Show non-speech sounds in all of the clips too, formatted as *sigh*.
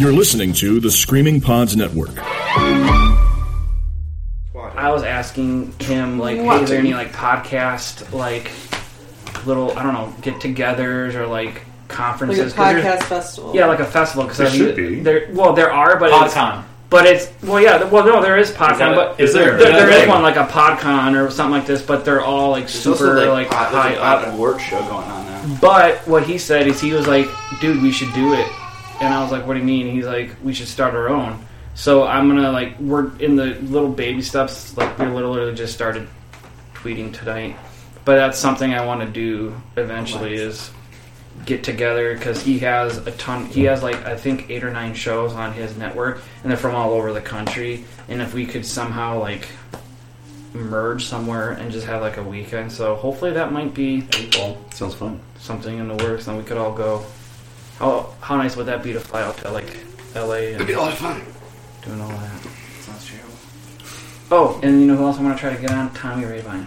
You're listening to the Screaming Pods Network. I was asking him like, hey, What? is there any like podcast like little I don't know get-togethers or like Like a conferences? 'Cause there's- podcast festival. Yeah, like a festival because There should be. There, well, there are, but it's, PodCon. but it's well, yeah, well, no, there is PodCon, that- but is there? there, there Yeah. one like a PodCon or something like this, but they're all like There's super also like, pod- there's high a pod up. work show going on now. But what he said is he was like, dude, we should do it, and I was like, what do you mean? He's like, we should start our own. So I'm gonna like we're in the little baby steps. Like we literally just started tweeting tonight, but that's something I want to do eventually is get together because he has a ton. He has like I think eight or nine shows on his network, and they're from all over the country. And if we could somehow like merge somewhere and just have like a weekend, so hopefully that might be Sounds fun. something in the works, and we could all go. How how nice would that be to fly out to like L.A. and It'd be a lot of fun. doing all that? Sounds terrible. Oh, and you know who else I want to try to get on? Tommy Rayvine.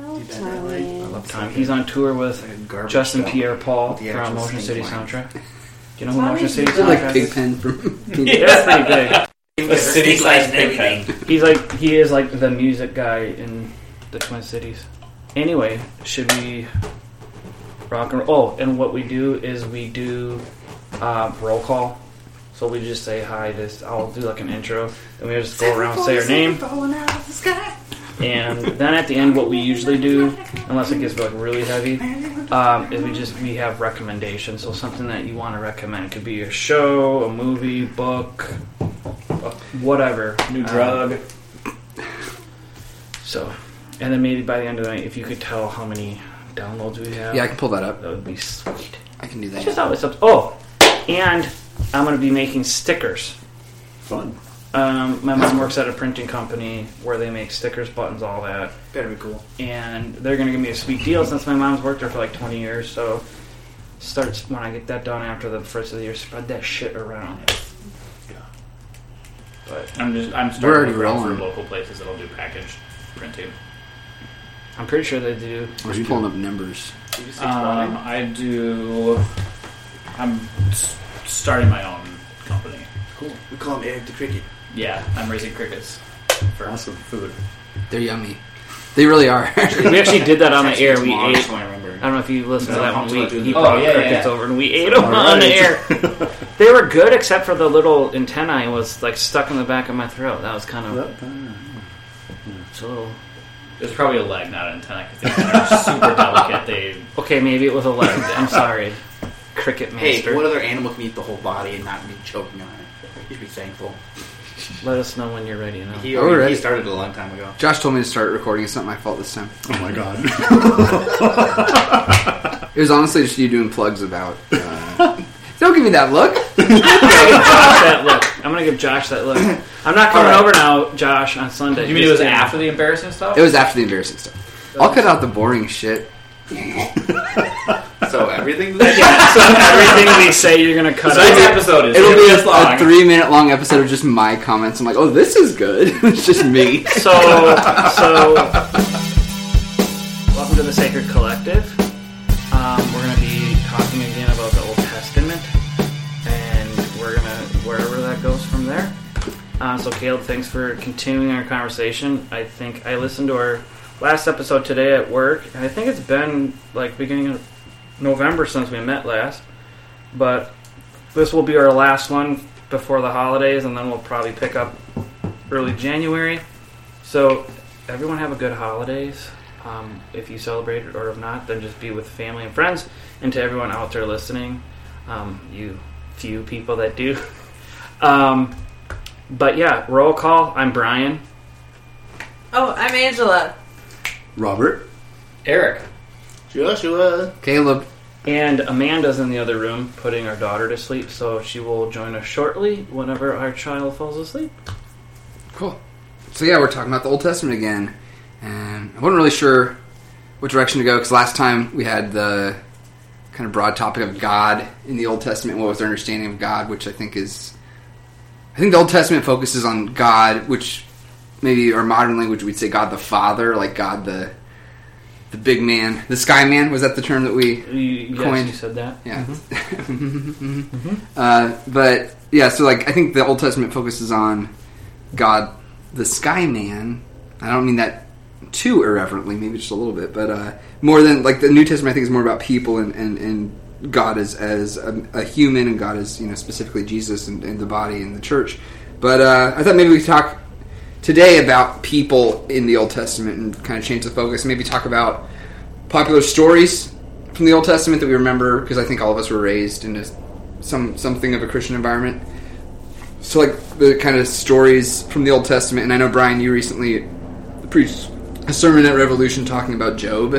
Oh, Dude, that Tommy. I love Tommy. He's on tour with Like a garbage Justin show. Pierre Paul the from actual Motion City stink line. Soundtrack. *laughs* Do you know who Tommy's Motion City good. They're like Soundtrack is? Pigpen from. *laughs* Yeah, that's pretty big. A city sized pigpen. He's like he is like the music guy in the Twin Cities. Anyway, should we rock and roll? Oh, and what we do is we do uh, roll call. So we just say hi. This I'll do like an intro, and we just go around and say our name. And then at the end, what we usually do, unless it gets like really heavy, um, is we just we have recommendations. So something that you want to recommend it could be a show, a movie, book, uh, whatever. New Um, drug. so, and then maybe by the end of the night, if you could tell how many downloads we have, Yeah, I can pull that up. that would be sweet. I can do It's just that. always up. Oh, and I'm going to be making stickers. Fun. Um, my mom works at a printing company where they make stickers, buttons, all that, Better be cool. and they're going to give me a sweet deal since my mom's worked there for like 20 years. So, starts when I get that done after the first of the year. Spread that shit around. But I'm just I'm We're starting already to look around for local places that'll do package printing. I'm pretty sure they do. I'm just pulling up numbers. Did you say Um, I do. I'm s- starting my own company. Cool. We call him Eric the Cricket. Yeah, I'm raising crickets for Awesome. food. They're yummy. They really are. *laughs* We actually did that on the air. We ate. I don't know if you listened to No, that I'm one. talking We, about he doing- brought Oh, yeah, crickets yeah. over and we ate them on the air. *laughs* They were good except for the little antennae was like stuck in the back of my throat. That was kind of so. There's probably a leg, not an antenna, because they're super delicate. They Okay, maybe it was a leg. I'm sorry, cricket Hey, master. what other animal can eat the whole body and not be choking on it? You should be thankful. Let us know when you're ready. You know. He, already, ready. he started a long time ago. Josh told me to start recording. It's not my fault this time. Oh my god. *laughs* It was honestly just you doing plugs about. Uh, *laughs* don't give me that look. *laughs* I'm gonna give Josh that look. I'm gonna give Josh that look. I'm not coming over now, Josh, on Sunday. you mean it was Just- after the embarrassing stuff? It was after the embarrassing stuff. I'll cut out the boring shit. *laughs* So everything. *laughs* so everything we say, you're gonna cut Tonight's out. episode is It'll be this a, long. a three minute long episode of just my comments. I'm like, oh, this is good. it's just me. So, so welcome to the Sacred Collective. Uh, so, Caleb, thanks for continuing our conversation. I think I listened to our last episode today at work, and I think it's been like beginning of November since we met last. But this will be our last one before the holidays, and then we'll probably pick up early January. So, everyone have a good holidays. Um, if you celebrate it or if not, then just be with family and friends. And to everyone out there listening, um, you few people that do. *laughs* um, but yeah, roll call. I'm Brian. Oh, I'm Angela. Robert. Eric. Joshua. Caleb. And Amanda's in the other room putting our daughter to sleep, so she will join us shortly whenever our child falls asleep. Cool. So yeah, we're talking about the Old Testament again, and I wasn't really sure what direction to go because last time we had the kind of broad topic of God in the Old Testament. What was their understanding of God, which I think is, I think the Old Testament focuses on God, which maybe our modern language we'd say God the Father, like God the the big man, the sky man. Was that the term that we You, yes, Coined. you said that. Yeah. *laughs* uh, but yeah, so like I think the Old Testament focuses on God, the Sky Man. I don't mean that too irreverently, maybe just a little bit, but uh, more than like the New Testament. I think is more about people and and, and God as as a, a human, and God as you know specifically Jesus and, and the body and the church. But uh, I thought maybe we could talk today about people in the Old Testament and kind of change the focus. Maybe talk about popular stories from the Old Testament that we remember because I think all of us were raised in a, some something of a Christian environment. So like the kind of stories from the Old Testament, and I know Brian, you recently preached a sermon at Revolution talking about Job,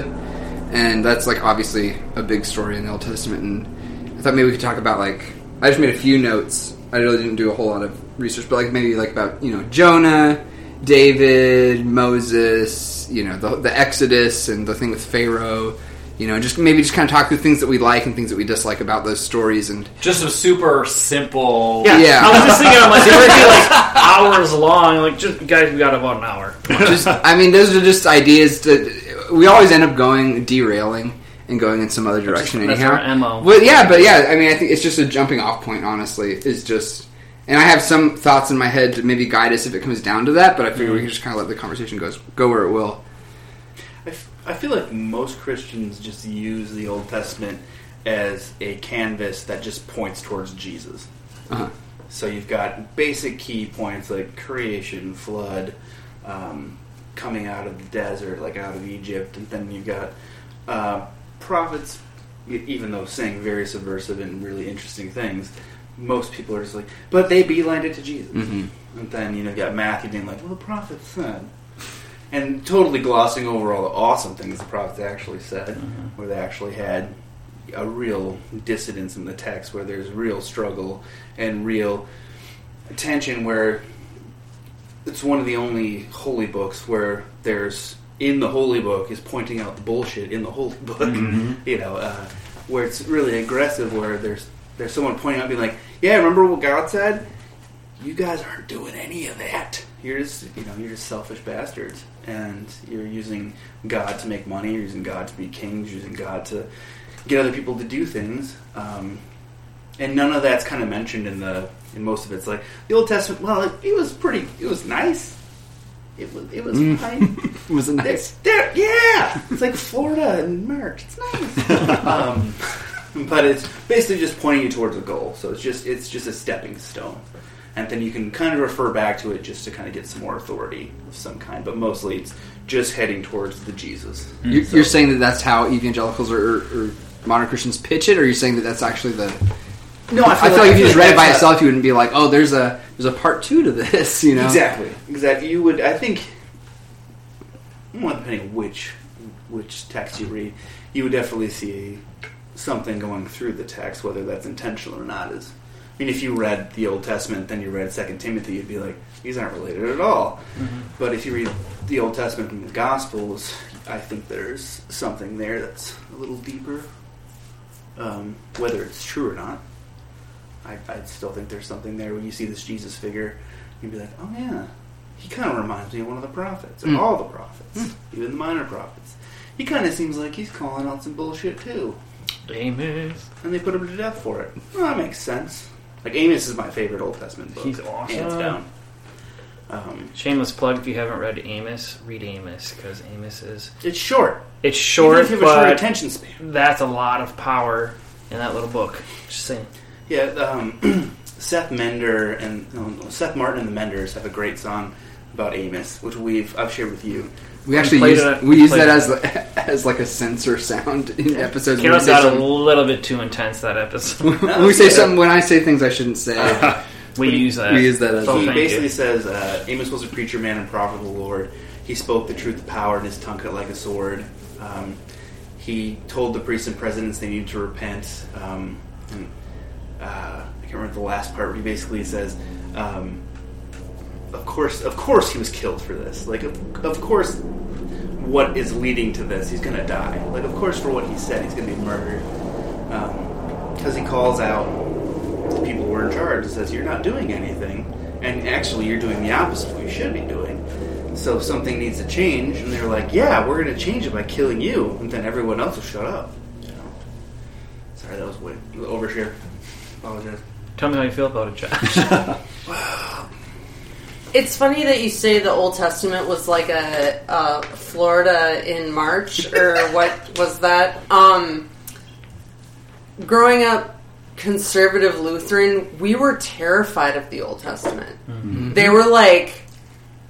and that's like obviously a big story in the Old Testament. And I thought maybe we could talk about like I just made a few notes. I really didn't do a whole lot of research, but like maybe like about you know Jonah, David, Moses, you know the the Exodus and the thing with Pharaoh. You know, just maybe just kind of talk through things that we like and things that we dislike about those stories, and Just a super simple. Yeah. Yeah. I was just thinking, I'm like, they would be like *laughs* hours long. Like, just guys, we got about an hour. just I mean, those are just ideas. To, we always end up going derailing and going in some other direction That's anyhow. our MO. Well, yeah, but yeah, I mean, I think it's just a jumping off point. Honestly, is just, and I have some thoughts in my head to maybe guide us if it comes down to that. But I figure we can just kind of let the conversation go go where it will. I, f- I feel like most Christians just use the Old Testament as a canvas that just points towards Jesus. Uh-huh. So you've got basic key points like creation, flood, um, coming out of the desert, like out of Egypt, and then you've got uh, prophets, even though saying very subversive and really interesting things. Most people are just like, but they beelined it to Jesus. Mhm. And then you know you got Matthew being like, well, the prophets said, and totally glossing over all the awesome things the prophets actually said, where they actually had a real dissidence in the text, where there's real struggle and real tension, where it's one of the only holy books where there's in the holy book is pointing out the bullshit in the holy book. *laughs* You know, uh, where it's really aggressive, where there's there's someone pointing out, being like, "Yeah, remember what God said? You guys aren't doing any of that. You're just you know you're just selfish bastards, and you're using God to make money. You're using God to be kings. You're using God to get other people to do things." Um, and none of that's kind of mentioned in the in most of it. It's like the Old Testament. Well, it, it was pretty. It was nice. It was it was fine. *laughs* It was nice. There, yeah, it's like Florida and March. It's nice. *laughs* um, but it's basically just pointing you towards a goal. So it's just it's just a stepping stone, and then you can kind of refer back to it just to kind of get some more authority of some kind. But mostly it's just heading towards the Jesus. You're, you're saying that that's how evangelicals or, or, or modern Christians pitch it, or you're saying that that's actually the. No, I feel like if you just read it by that's itself, you wouldn't be like, "Oh, there's a there's a part two to this," you know? Exactly. Exactly. You would. I think. Well, depending on which which text you read, you would definitely see something going through the text, whether that's intentional or not. Is I mean, if you read the Old Testament, then you read Second Timothy, you'd be like, these aren't related at all. But if you read the Old Testament and the Gospels, I think there's something there that's a little deeper. Um, whether it's true or not, I, I still think there's something there. When you see this Jesus figure, you'd be like, oh yeah, he kind of reminds me of one of the prophets, or Mm. all the prophets, even the minor prophets. He kind of seems like he's calling out some bullshit too, Amos. and they put him to death for it. Well, that makes sense. Like Amos is my favorite Old Testament book. He's awesome. hands down. Um, Shameless plug if you haven't read Amos, read Amos because Amos is it's short. it's short, Even if you have a short attention span. that's a lot of power in that little book. Just saying. Yeah, um, *clears throat* Seth Mender and no, Seth Martin and the Menders have a great song about Amos, which we've I've shared with you. We actually played use it- we use that it. as *laughs* as like a censor sound in episodes. When we Caleb got a little bit too intense that episode. *laughs* when we say something, when I say things I shouldn't say, *laughs* we use that. we use that as. Oh, he basically you. says uh, Amos was a preacher man and prophet of the Lord. He spoke the truth of power, and his tongue cut like a sword. Um, he told the priests and presidents they needed to repent. Um, and, uh, I can't remember the last part. where he basically says, um, "Of course, of course, he was killed for this. Like, of, of course, what is leading to this? He's going to die. Like, of course, for what he said, he's going to be murdered because he calls out." the people who are in charge and says you're not doing anything and actually you're doing the opposite of what you should be doing So something needs to change, and they're like, "Yeah, we're going to change it by killing you," and then everyone else will shut up. Sorry, that was way overshare. Apologize. Tell me how you feel about it, Josh. *laughs* It's funny that you say the Old Testament was like a, uh Florida in March, or *laughs* what was that? Um, growing up conservative Lutheran, we were terrified of the Old Testament. They were like,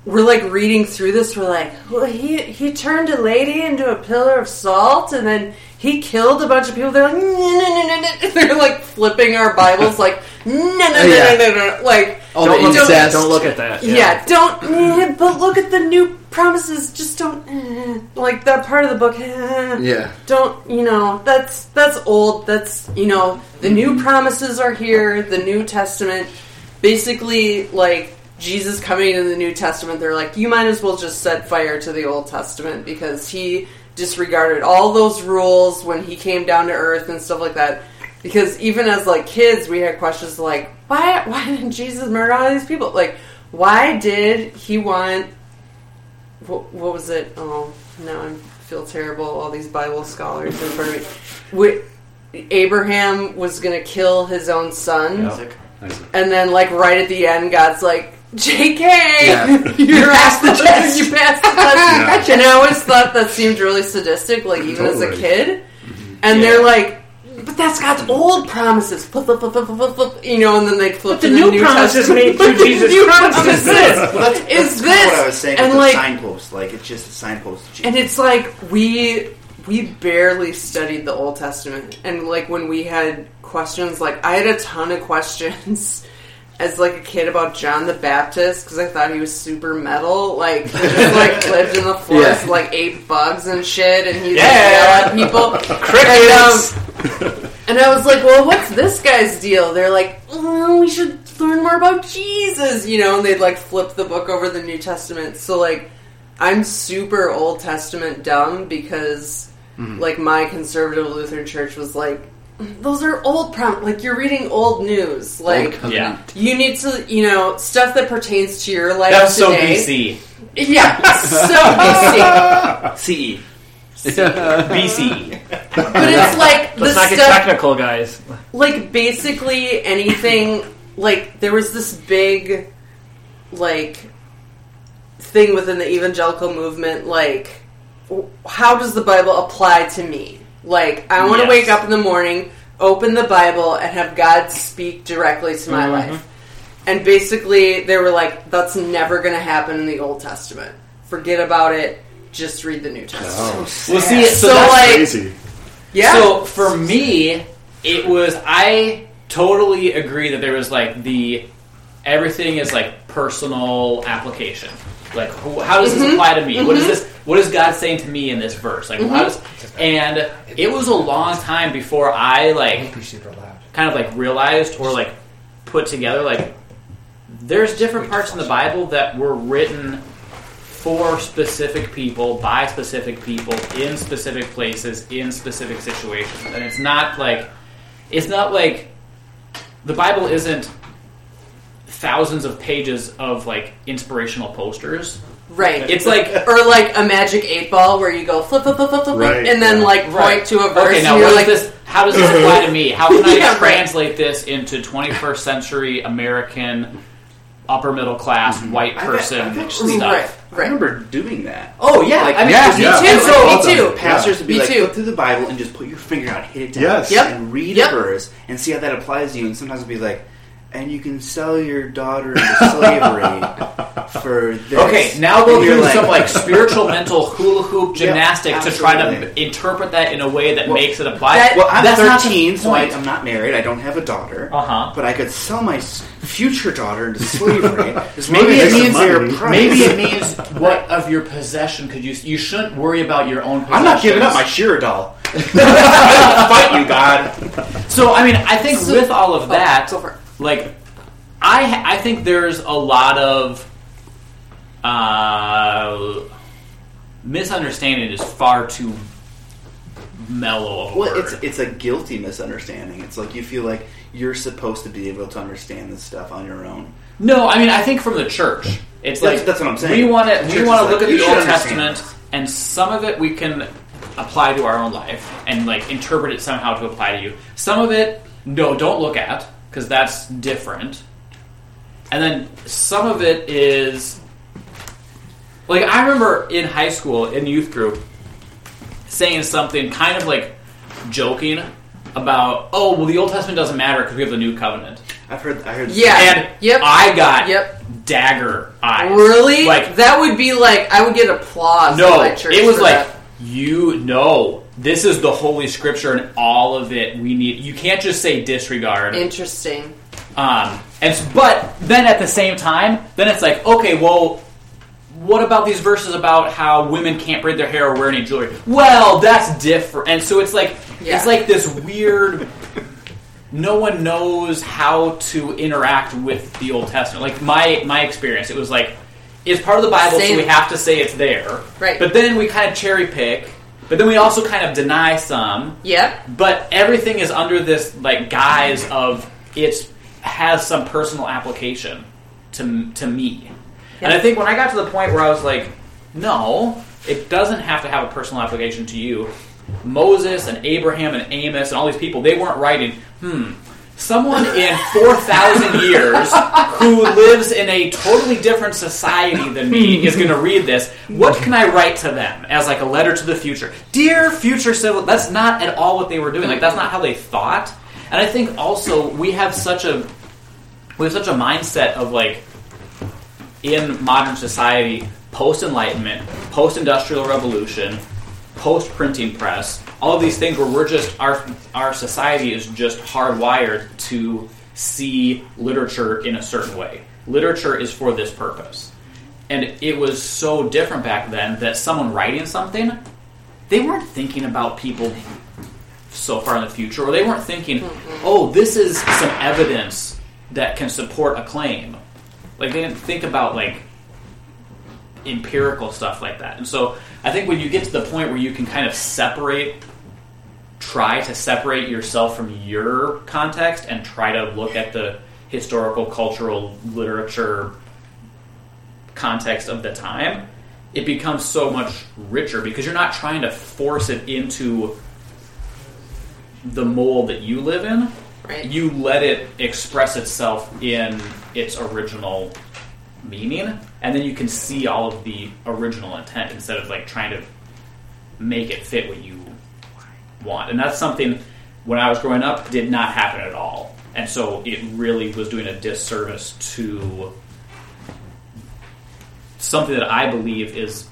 we're like reading through this. We're like, well, he he turned a lady into a pillar of salt, and then he killed a bunch of people. They're like, no, no, no, no, no. They're like flipping our Bibles, like, no, no, no, Yeah. no, no, no, like. All don't, the look, incest. don't look at that. Yeah, don't. eh, but look at the new promises. Just don't like that part of the book. eh. Yeah. Don't you know? That's that's old. That's you know the new promises are here. The New Testament, basically, like Jesus coming in the New Testament. They're like, you might as well just set fire to the Old Testament because he disregarded all those rules when he came down to earth and stuff like that. Because even as like kids, we had questions like, why why did Jesus murder all these people? Like, why did he want? What, what was it? Oh, now I feel terrible. All these Bible scholars in front of me. Wi- Abraham was going to kill his own son, Isaac. and then like right at the end, God's like, "J.K. Yeah. *laughs* you passed the test. You passed the test." And I always thought that seemed really sadistic, like even as a Totally. kid. Mm-hmm. And they're like, "But that's God's old promises." Flip, flip, flip, flip, flip, flip, you know, and then they flip the to new New promises Testament. made through *laughs* the Jesus new Christ is promises this. Well, that's, is that's kinda this what I was saying and with like the signpost. Like it's just a signpost. to and it's like we we barely studied the Old Testament, and like when we had questions, like I had a ton of questions as like a kid about John the Baptist because I thought he was super metal, like he just like *laughs* lived in the forest, Yeah. like ate bugs and shit, and he Yeah. like yell at people. Crickets. And, um, *laughs* and I was like, well, what's this guy's deal? They're like, oh, we should learn more about Jesus, you know, and they'd like flip the book over the New Testament. So, like, I'm super Old Testament dumb because, like, my conservative Lutheran church was like, those are old prom like you're reading old news like Old Yeah. you need to you know stuff that pertains to your life That's so BC. yeah so BC CE. BC. but it's like the Let's not get stuff technical, guys. like basically anything like there was this big like thing within the evangelical movement like how does the bible apply to me like i want to Yes. wake up in the morning open the bible and have god speak directly to my Mhm. life and basically they were like that's never going to happen in the old testament forget about it just read the new testament Oh, Well, see, so, So, that's like- crazy. yeah So for me, it was I totally agree that there was like the everything is like personal application. Like, who, how does this mm-hmm. apply to me? What is mm-hmm. this? What is God saying to me in this verse? Like, how mm-hmm. does? And it was a long time before I like kind of like realized or like put together like there's different parts in the Bible that were written for specific people by specific people in specific places in specific situations and it's not like it's not like the bible isn't thousands of pages of like inspirational posters right it's like *laughs* or like a magic eight ball where you go flip, flip, flip, flip, flip, Right, and then yeah. like point Right. to a verse. okay now what like, this how does this *laughs* apply to me how can i Yeah, right. translate this into 21st century american upper middle class mm-hmm. white I've- person I've actually- stuff right, I remember doing that. oh yeah Like, i mean yeah, Me Yeah. too. And so- me Well too. done. Pastors would be Me like, too. flip through the Bible and just put your finger out, hit it down, Yes. Yep. and read Yep. a verse and see how that applies to you. And sometimes it'd be like, and you can sell your daughter into slavery *laughs* for this. Okay, now we'll do like- some like spiritual mental hula hoop *laughs* Yep, gymnastics to try to interpret that in a way that Well, makes it apply. that- Well, I'm That's 13, so I, I'm not married. I don't have a daughter. Uh-huh. But I could sell my future daughter into slavery. *laughs* Maybe it means money. price. Maybe it means what of your possession could you? You shouldn't worry about your own. Possessions. I'm not giving up my She-Ra doll. Fight you, God. So I mean, I think So- with all of Oh, that, go for it. Like, I I think there's a lot of uh, misunderstanding is far too mellow Well, it's it's a guilty misunderstanding. It's like you feel like you're supposed to be able to understand this stuff on your own. No, I mean I think from the church. It's That's- like that's what I'm saying. We want to we want to look like, at the Old Testament, and some of it we can apply to our own life and like interpret it somehow to apply to you. Some of it, no, don't look at because that's different. And then some of it is like I remember in high school in youth group saying something kind of like joking about, oh well, the Old Testament doesn't matter because we have the New Covenant. I've heard. I heard. Yeah. And Yep. I got Yep. dagger eyes. Really? Like that would be like I would get applause. no, in my church it was for like that. you know this is the holy scripture and all of it we need. You can't just say disregard. interesting. Um, and s- but then at the same time, then it's like okay, well. What about these verses about how women can't braid their hair or wear any jewelry? Well, that's different. And so it's like Yeah. it's like this weird. No one knows how to interact with the Old Testament. Like my my experience, it was like it's part of the Bible, Same. so we have to say it's there. Right. But then we kind of cherry pick. But then we also kind of deny some. Yep. But everything is under this like guise of it has some personal application to to me. And I think when I got to the point where I was like, no, it doesn't have to have a personal application to you. Moses and Abraham and Amos and all these people, they weren't writing, hmm, someone in 4,000 years who lives in a totally different society than me *laughs* is going to read this. What can I write to them as like a letter to the future? Dear future civil, that's not at all what they were doing. Like that's not how they thought. And I think also we have such a we have such a mindset of like in modern society, post enlightenment, post industrial revolution, post printing press, all of these things where we're just our our society is just hardwired to see literature in a certain way. Literature is for this purpose. And it was so different back then that someone writing something, they weren't thinking about people so far in the future, or they weren't thinking, mm-hmm. oh, this is some evidence that can support a claim. Like they didn't think about like empirical stuff like that. And so I think when you get to the point where you can kind of separate try to separate yourself from your context and try to look at the historical, cultural, literature context of the time, it becomes so much richer because you're not trying to force it into the mold that you live in Right. you let it express itself in its original meaning, and then you can see all of the original intent instead of like trying to make it fit what you want. And that's something when I was growing up did not happen at all, and so it really was doing a disservice to something that I believe is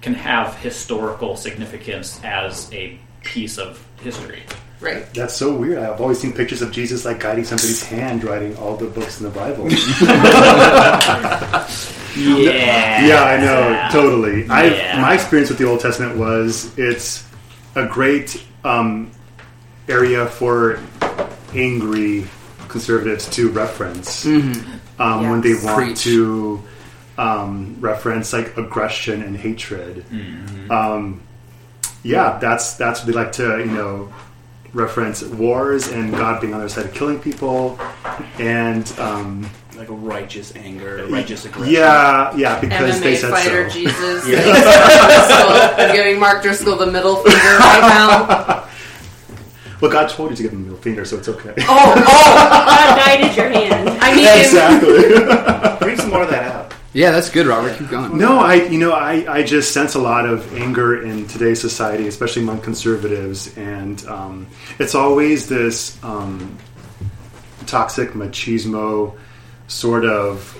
can have historical significance as a piece of history. Right. That's so weird. I've always seen pictures of Jesus like guiding somebody's hand, writing all the books in the Bible. *laughs* Yeah. yeah, I know, totally. I Yeah. my experience with the Old Testament was it's a great um, area for angry conservatives to reference um, when they want Preach. to um, reference like aggression and hatred. Um, yeah, that's that's what they like to you know reference wars and God being on their side of killing people and. Um, like a righteous anger, righteous aggression. yeah, yeah, because they MMA said fighter so. Jesus. I'm giving Mark Driscoll the middle finger right now. *laughs* Well, God told you to give him the middle finger, so it's okay. Oh, oh! God guided your hand. I need him. exactly. Read some more of that out. Yeah, that's good, Robert. Keep going. no, I, you know, I, I just sense a lot of anger in today's society, especially among conservatives, and um, it's always this um, toxic machismo sort of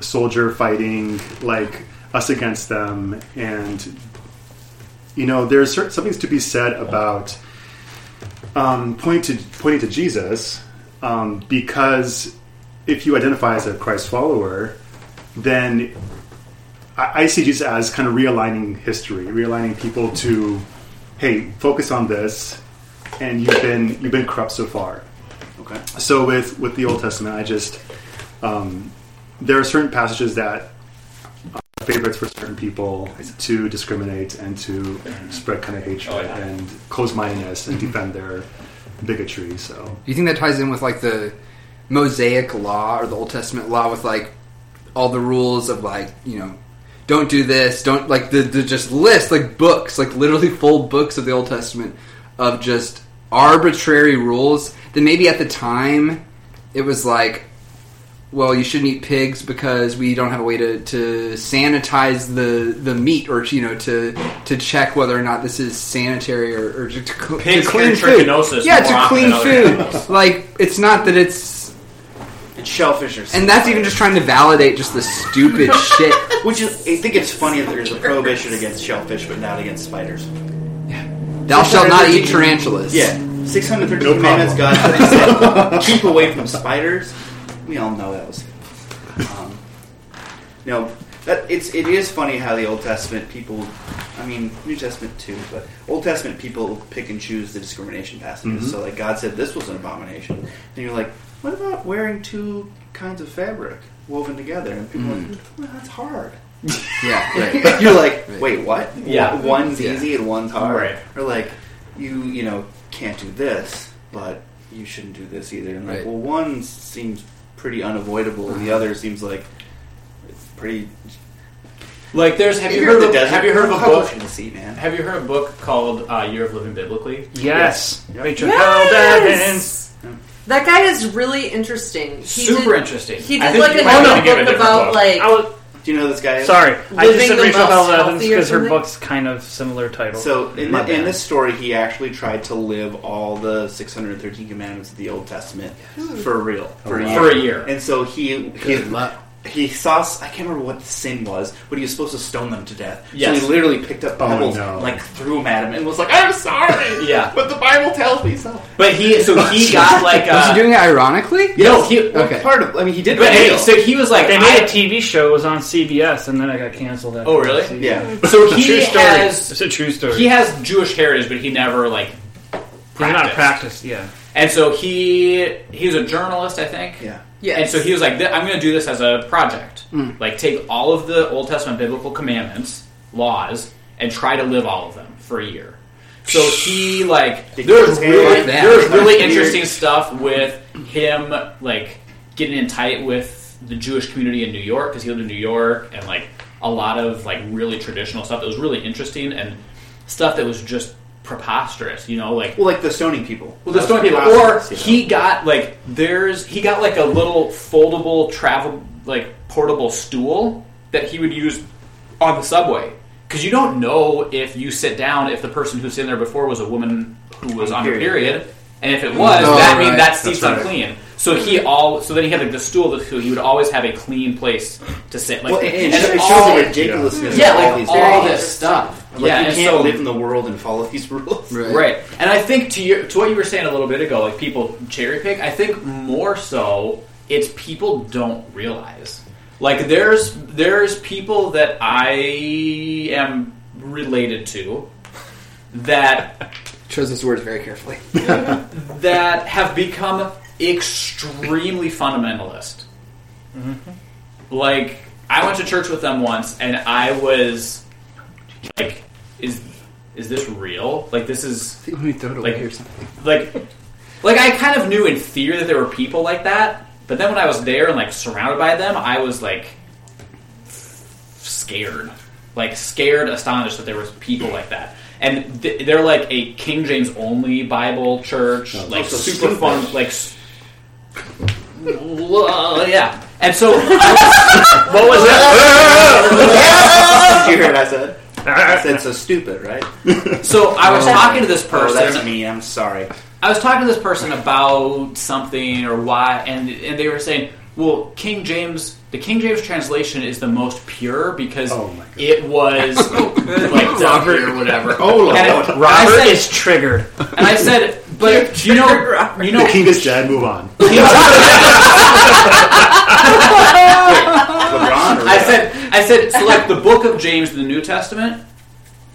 soldier fighting, like us against them, and you know, there's cer- something to be said about um, pointing to pointing to Jesus, um, because if you identify as a Christ follower, then I, I see Jesus as kind of realigning history, realigning people to, hey, focus on this, and you've been you've been corrupt so far. Okay. So with with the Old Testament, I just um, there are certain passages that are favorites for certain people to discriminate and to spread kind of hatred Oh, yeah. and close-mindedness and defend their bigotry. So Do you think that ties in with like the Mosaic law or the Old Testament law with like all the rules of like you know don't do this don't like the, the just list like books like literally full books of the old testament of just arbitrary rules that maybe at the time it was like well you shouldn't eat pigs because we don't have a way to, to sanitize the the meat or you know to to check whether or not this is sanitary or, or to, cl- to clean food. trichinosis yeah to clean food. Like it's not that it's It's shellfish or and that's even just trying to validate just the stupid *laughs* shit Which is, I think it's funny that there's a prohibition against shellfish, but not against spiders. thou shalt not eat tarantulas Yeah, 613 No commandments. God said, *laughs* keep away from spiders. We all know that was. Um, you know, that it's it is funny how the Old Testament people, I mean New Testament too, but Old Testament people pick and choose the discrimination passages. Mm-hmm. So like God said this was an abomination, and you're like, what about wearing two kinds of fabric woven together? And people are like, mm. well, that's hard. *laughs* yeah *laughs* right You're like, wait, what? Yeah. One's Yeah. easy and one's hard. Right. Or like, you you know can't do this, but you shouldn't do this either. And like, Right. well, one seems pretty unavoidable, and the uh-huh. other seems like it's pretty. Like, there's have you You're in heard the of, desert. have you heard of a book? close you sea, man? Have you heard of a book called uh, Year of Living Biblically? Yes. Yep. Rachel Held Evans. Yes! That guy is really interesting. He Super did, interesting. He I did think like you a book a about book. like I was, Do you know this guy? is? sorry, I just Living said the Rachel most Held Evans healthy or because her book's kind of similar title. So in, the, in this story, he actually tried to live all the 613 commandments of the Old Testament for real for, a wow. year. For a year. And so he he, Good luck. He saw I can't remember what the sin was, but he was supposed to stone them to death. Yes. So he literally picked up Oh, pebbles, no. like threw them at him, and was like, "I'm sorry." *laughs* Yeah. but the Bible tells me so. But he, so he got like, was uh, he doing it ironically no, he, Okay. part of I mean, he did. but hey, so he was like, they made a TV show. It was on CBS, and then I got canceled. After Oh, really? the season. yeah. so he True story. has, It's a true story. he has Jewish heritage, but he never like He's not practiced. practiced. Yeah. And so he, he's a journalist, I think. Yeah. Yes. And so he was like, I'm going to do this as a project. Hmm. Like, take all of the Old Testament biblical commandments, laws, and try to live all of them for a year. So he, like, there's really, Like that. there's really interesting stuff with him, like, getting in tight with the Jewish community in New York, because he lived in New York, and, like, a lot of, like, really traditional stuff that was really interesting, and stuff that was just preposterous, you know, like, Well, like the stoning people. well, the That stone was people, or he know? got like there's he got like a little foldable travel like portable stool that he would use on the subway because you don't know if you sit down if the person who's sitting there before was a woman who was on her Period. period, and if it was, Oh, that means that seat's right. unclean. So he all so then he had like the stool that he would always have a clean place to sit. Like Well, and, and and it shows all- the ridiculousness yeah, of all like these all this stuff. Like, yeah, you can't so live in the world and follow these *laughs* rules. Right. Right, and I think to your to what you were saying a little bit ago, like people cherry pick. I think more so, it's people don't realize. Like there's there's people that I am related to that *laughs* chose those words very carefully *laughs* that have become extremely fundamentalist. Mm-hmm. Like I went to church with them once, and I was like, "Is is this real? Like this is." let me throw it away Like- or something like like I kind of knew in theory that there were people like that, but then when I was there and like surrounded by them, I was like scared, like scared, astonished that there was people like that. And th- they're like a King James only Bible church, like so super stupid. fun, like. s- Well, yeah, and so *laughs* What was that? Did *laughs* you hear what I said? I said *laughs* so stupid, right? so I was oh, talking to this Oh, person. that's me. I'm sorry. I was talking to this person about something or why, and and they were saying, well, King James, the King James translation is the most pure because Oh it was *laughs* oh, like Robert or whatever. Oh, and, it- Lord. and I Robert said, is triggered. and I said, but you know, you know, The king is dead. Move on. *laughs* LeBron. Or I said, so like the book of James, in the New Testament,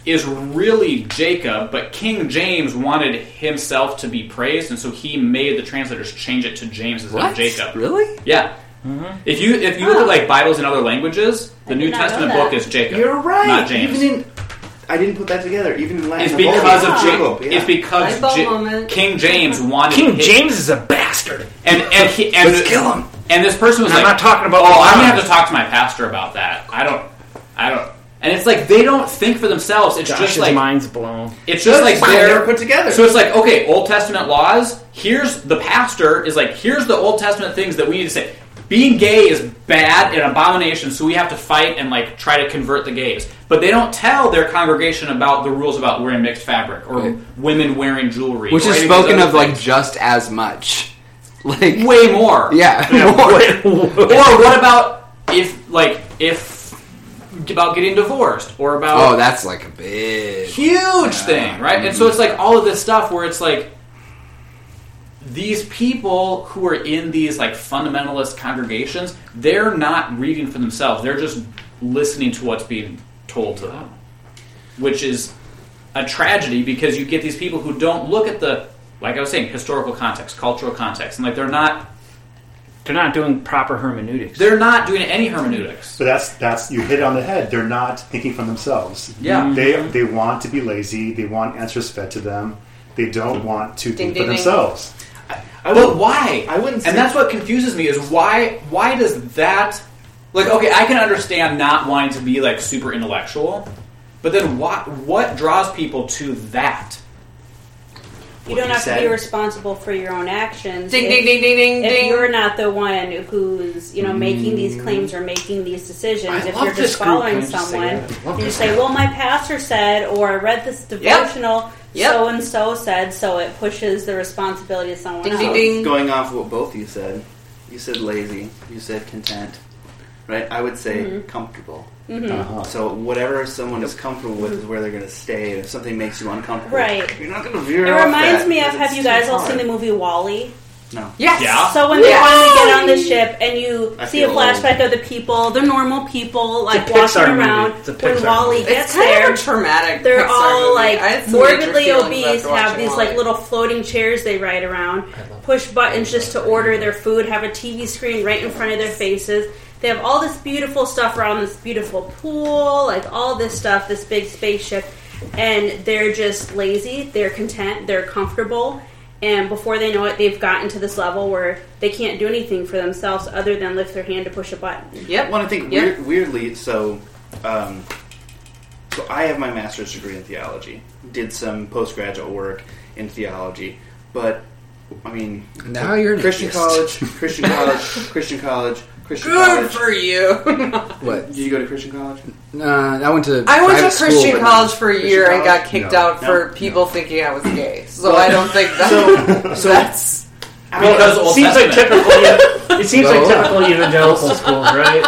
is really Jacob, but King James wanted himself to be praised, and so he made the translators change it to James instead of Jacob. really Yeah. Mm-hmm. If you if you look at like Bibles in other languages, the I New did not know Testament book is Jacob. You're right. Not James. Even in, I didn't put that together. Even in Latin, it's because of Jacob. Ja- it's because Light bulb Ja- moment. King James *laughs* wanted King his- James is a bastard. and and he and Let's kill him. And this person was like, I'm not talking about Oh, I'm gonna have to talk to my pastor about that. I don't, I don't. And it's like they don't think for themselves. It's Josh's just like mind's blown. it's just like Fine, they're never put together. So it's like okay, Old Testament laws. Here's the pastor is like here's the Old Testament things that we need to say. Being gay is bad and an abomination, so we have to fight and like try to convert the gays. But they don't tell their congregation about the rules about wearing mixed fabric or Right. women wearing jewelry, Which is spoken other of like just as much. *laughs* Like way more. yeah, *laughs* *laughs* more. or what about if like if about getting divorced or about Oh, that's like a big. huge thing, right? And so mm-hmm. it's like all of this stuff where it's like these people who are in these like fundamentalist congregations, they're not reading for themselves. They're just listening to what's being told to them, which is a tragedy because you get these people who don't look at the like I was saying historical context, cultural context, and like they're not They're not doing proper hermeneutics. they're not doing any hermeneutics. But that's that's you hit it on the head. They're not thinking for themselves. Yeah. Mm-hmm. They they want to be lazy. They want answers fed to them. They don't want to Ding, think ding, for ding. themselves. I But why? I wouldn't say- And that's what confuses me is why why does that like okay, I can understand not wanting to be like super intellectual, but then what what draws people to that? You don't you have to be responsible for your own actions. Ding, if, ding, ding, ding, ding, If ding. you're not the one who's, you know, making these claims or making these decisions, I if you're just following Can I just someone, that? You say, "Well, my pastor said," or "I read this devotional, Yep. so and so said," so it pushes the responsibility to someone Ding, else. ding, ding. Going off what both you said, you said lazy, you said content, right? I would say Mm-hmm. comfortable. Uh-huh. So whatever someone is comfortable with is where they're going to stay. And if something makes you uncomfortable, Right. you're not going to veer It off reminds me of have you guys all hard. seen the movie Wall-E? No. Yes. Yeah. So when they Yeah. finally get on the ship and you I see a feel flashback of the people, the normal people, like It's a walking Pixar movie. around, It's a when Pixar Wall-E movie. gets It's kind there, of a traumatic. they're Pixar all movie. like I had morbidly obese, have these Wall-E. like little floating chairs they ride around, push buttons just to order their food, have a TV screen right in front of their faces. They have all this beautiful stuff around this beautiful pool, like all this stuff, this big spaceship, and they're just lazy, they're content, they're comfortable, and before they know it, they've gotten to this level where they can't do anything for themselves other than lift their hand to push a button. Yep. Well, I think Yep. weird, weirdly, so, um, so I have my master's degree in theology. Did some postgraduate work in theology, but I mean, Now you're an Christian atheist. college, Christian college, *laughs* Christian college, Christian Good college. for you. *laughs* What? Did you go to Christian college? Uh, I went to. I went to school, Christian but- college for a Christian year and got kicked No. out for No. people thinking I was gay. So I don't think that. So, *laughs* so that's. Because Old seems like Testament. typical. It seems like typical evangelical schools, right?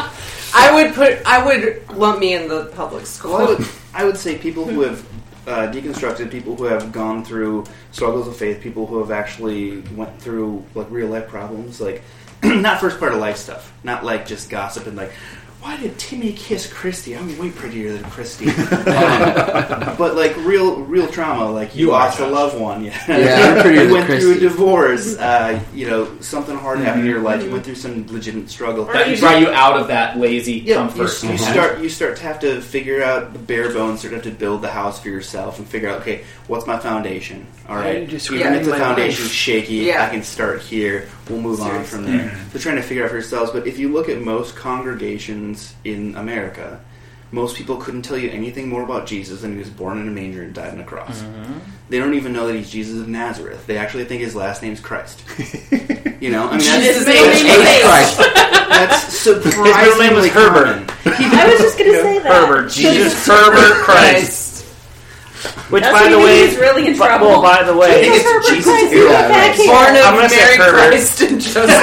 I would put. I would lump me in the public school. Well, I would, I would say people who have uh, deconstructed, people who have gone through struggles of faith, people who have actually went through like real life problems, like *clears throat* not first part of life stuff, not like just gossip and like, why did Timmy kiss Christy? I'm way prettier than Christy. *laughs* Um, but like real, real trauma, like you, You are, lost a loved one, yeah. Yeah, *laughs* I'm prettier you than went through a divorce, uh, you know, something hard happened in your life. You went through some legitimate struggle. That brought you out of that lazy Yeah, comfort. You, you start you start to have to figure out the bare bones. Start to have to build the house for yourself and figure out okay, what's my foundation? All How right, you just even if the my foundation's life. shaky, Yeah. I can start here. We'll move on from there. Mm-hmm. They're trying to figure out for yourselves. But if you look at most congregations in America, most people couldn't tell you anything more about Jesus than he was born in a manger and died on a cross. Mm-hmm. They don't even know that he's Jesus of Nazareth. They actually think his last name's Christ. *laughs* you know, I mean, that's, Jesus' middle *laughs* name name is is Christ. that's surprisingly His middle name is Herbert. I was just gonna say that. Herbert, Jesus, Herbert, Christ. Which, That's by the way, me's really in trouble. well, by the way, think it's *laughs* Herbert Jesus Christ, is you Yeah, back right. here. Born I'm of gonna say Mary Herbert. Christ and Joseph. *laughs*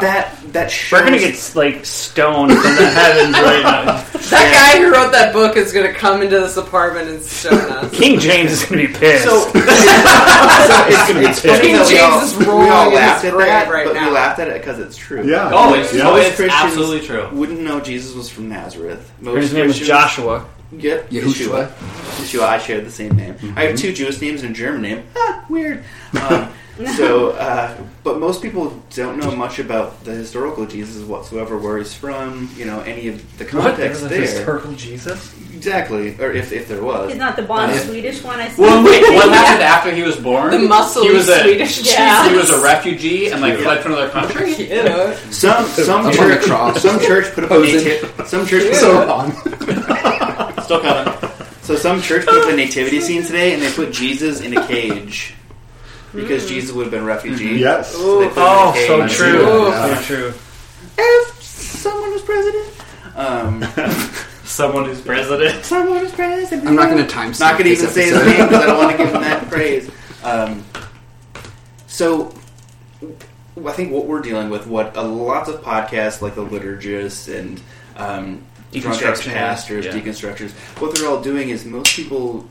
that that shows we're gonna get like stoned from the heavens right now. that guy who wrote that book is going to come into this apartment and stone us. King James is gonna be pissed. so, *laughs* so it's, gonna be it's funny King that we James is we rolling all in laughed his at grave that, right but now. we laughed at it because it's true. Yeah. Oh, it's, Yeah. oh, Most it's Christians absolutely true. Wouldn't know Jesus was from Nazareth. Most his name was Christians Joshua. Yep, Yahushua. Yeshua. I share the same name. I have two Jewish names and a German name. Ah, weird. Um, *laughs* so, uh, but most people don't know much about the historical Jesus whatsoever, where he's from. You know, any of the context What? there. Historical Jesus? Exactly, or if if there was. He's not the blonde Uh, Swedish one I see. Well, wait, what *laughs* happened after he was born? The muscly he was a, Swedish Yeah. He was a refugee and like fled from another country. *laughs* Some some Up on the church some church put up a Posing. native some church So wrong. Still coming. So some church put up a nativity scene today, and they put Jesus in a cage because Jesus would have been a refugee. Yes. So they put him in a Oh, so cage. true. Yeah. So true. If someone was president, um, *laughs* Someone who's president. someone was president. I'm not going to time. Not going to even say his name because I don't want to give him that *laughs* praise. Um, so, I think what we're dealing with, what a lots of podcasts like the liturgists and um, Deconstructionists, pastors, yeah. deconstructors, what they're all doing is most people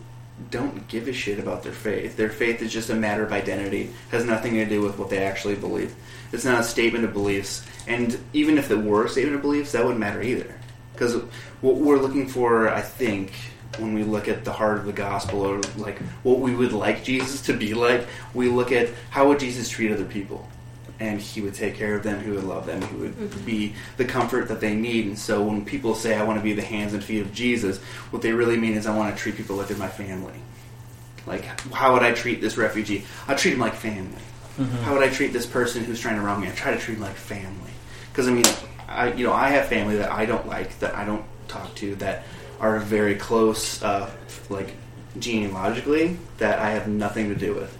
don't give a shit about their faith. Their faith is just a matter of identity. Has nothing to do with what they actually believe. It's not a statement of beliefs. And even if it were a statement of beliefs, that wouldn't matter either. Because what we're looking for, I think, when we look at the heart of the gospel, or like what we would like Jesus to be like, we look at how would Jesus treat other people, and he would take care of them, he would love them, he would be the comfort that they need. And so when people say, "I want to be the hands and feet of Jesus," what they really mean is, "I want to treat people like they're my family." Like, how would I treat this refugee? I treat him like family. How would I treat this person who's trying to wrong me? I try to treat him like family. Because I mean, I you know I have family that I don't like, that I don't talk to, that are very close, uh, like genealogically, that I have nothing to do with.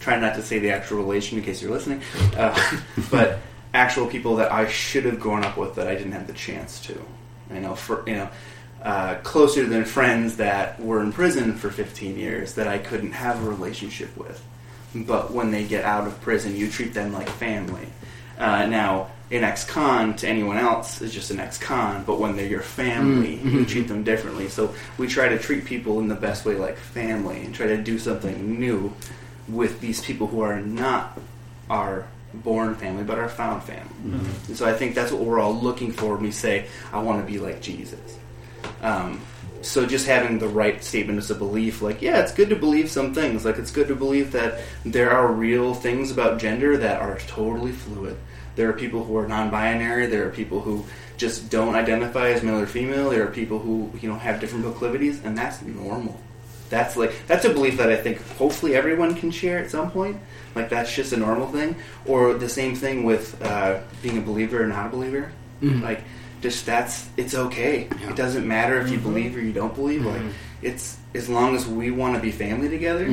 Try not to say the actual relation in case you're listening, uh, *laughs* but actual people that I should have grown up with that I didn't have the chance to. I know for you know. Uh, closer than friends that were in prison for 15 years that I couldn't have a relationship with but when they get out of prison, you treat them like family. Uh, now, an ex-con to anyone else is just an ex-con, but when they're your family, you *laughs* treat them differently. So we try to treat people in the best way like family and try to do something new with these people who are not our born family, but our found family. And so I think that's what we're all looking for when we say, I want to be like Jesus. Um, so just having the right statement as a belief, like yeah, it's good to believe some things. Like it's good to believe that there are real things about gender that are totally fluid. There are people who are non-binary. There are people who just don't identify as male or female. There are people who you know have different proclivities, and that's normal. That's like that's a belief that I think hopefully everyone can share at some point. Like that's just a normal thing. Or the same thing with uh, being a believer or not a believer. Mm-hmm. Like just that's it's okay. Yeah. It doesn't matter if you mm-hmm. believe or you don't believe. Like mm-hmm. it's as long as we want to be family together.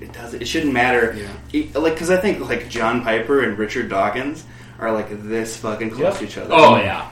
It does. It shouldn't matter. Yeah. It- like because I think like John Piper and Richard Dawkins are like this fucking close Yep. to each other. Oh yeah.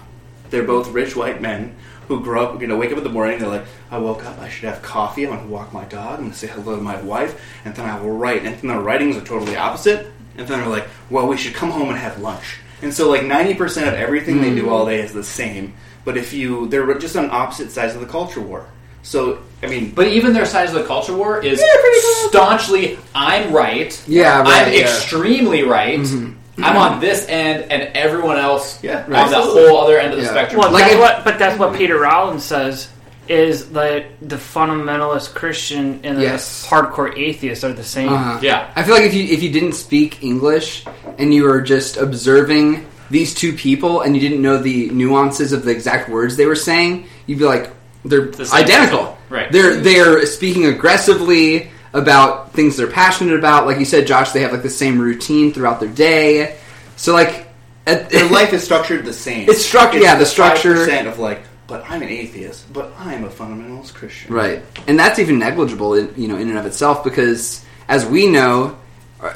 They're both rich white men who grow up, you know, wake up in the morning, they're like, I woke up, I should have coffee, I'm going to walk my dog, I'm going to say hello to my wife, and then I will write. And then their writings are totally opposite. And then they're like, well, we should come home and have lunch. And so, like, 90% of everything they do mm. all day is the same. But if you, they're just on opposite sides of the culture war. So, I mean, But even their side of the culture war is Yeah, pretty staunchly, I'm right. Yeah, right, I'm yeah. extremely right. Mm-hmm. I'm on this end, and everyone else Yeah, on the whole other end of the Yeah. spectrum. Well, Like that's what, but that's what Peter Rollins says is that the fundamentalist Christian and the Yes. hardcore atheist are the same. Uh-huh. Yeah. I feel like if you if you didn't speak English and you were just observing these two people and you didn't know the nuances of the exact words they were saying, you'd be like, they're the identical. person. Right. They're they're speaking aggressively about things they're passionate about. Like you said, Josh, they have like the same routine throughout their day. So like, at, their life *laughs* is structured the same. It's structured- yeah, the structure- 5% of like, but I'm an atheist, but I'm a fundamentalist Christian. Right, and that's even negligible, in, you know, in and of itself, because as we know, uh,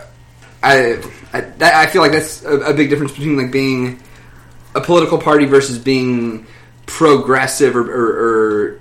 I I, that, I feel like that's a, a big difference between like being a political party versus being progressive or, or, or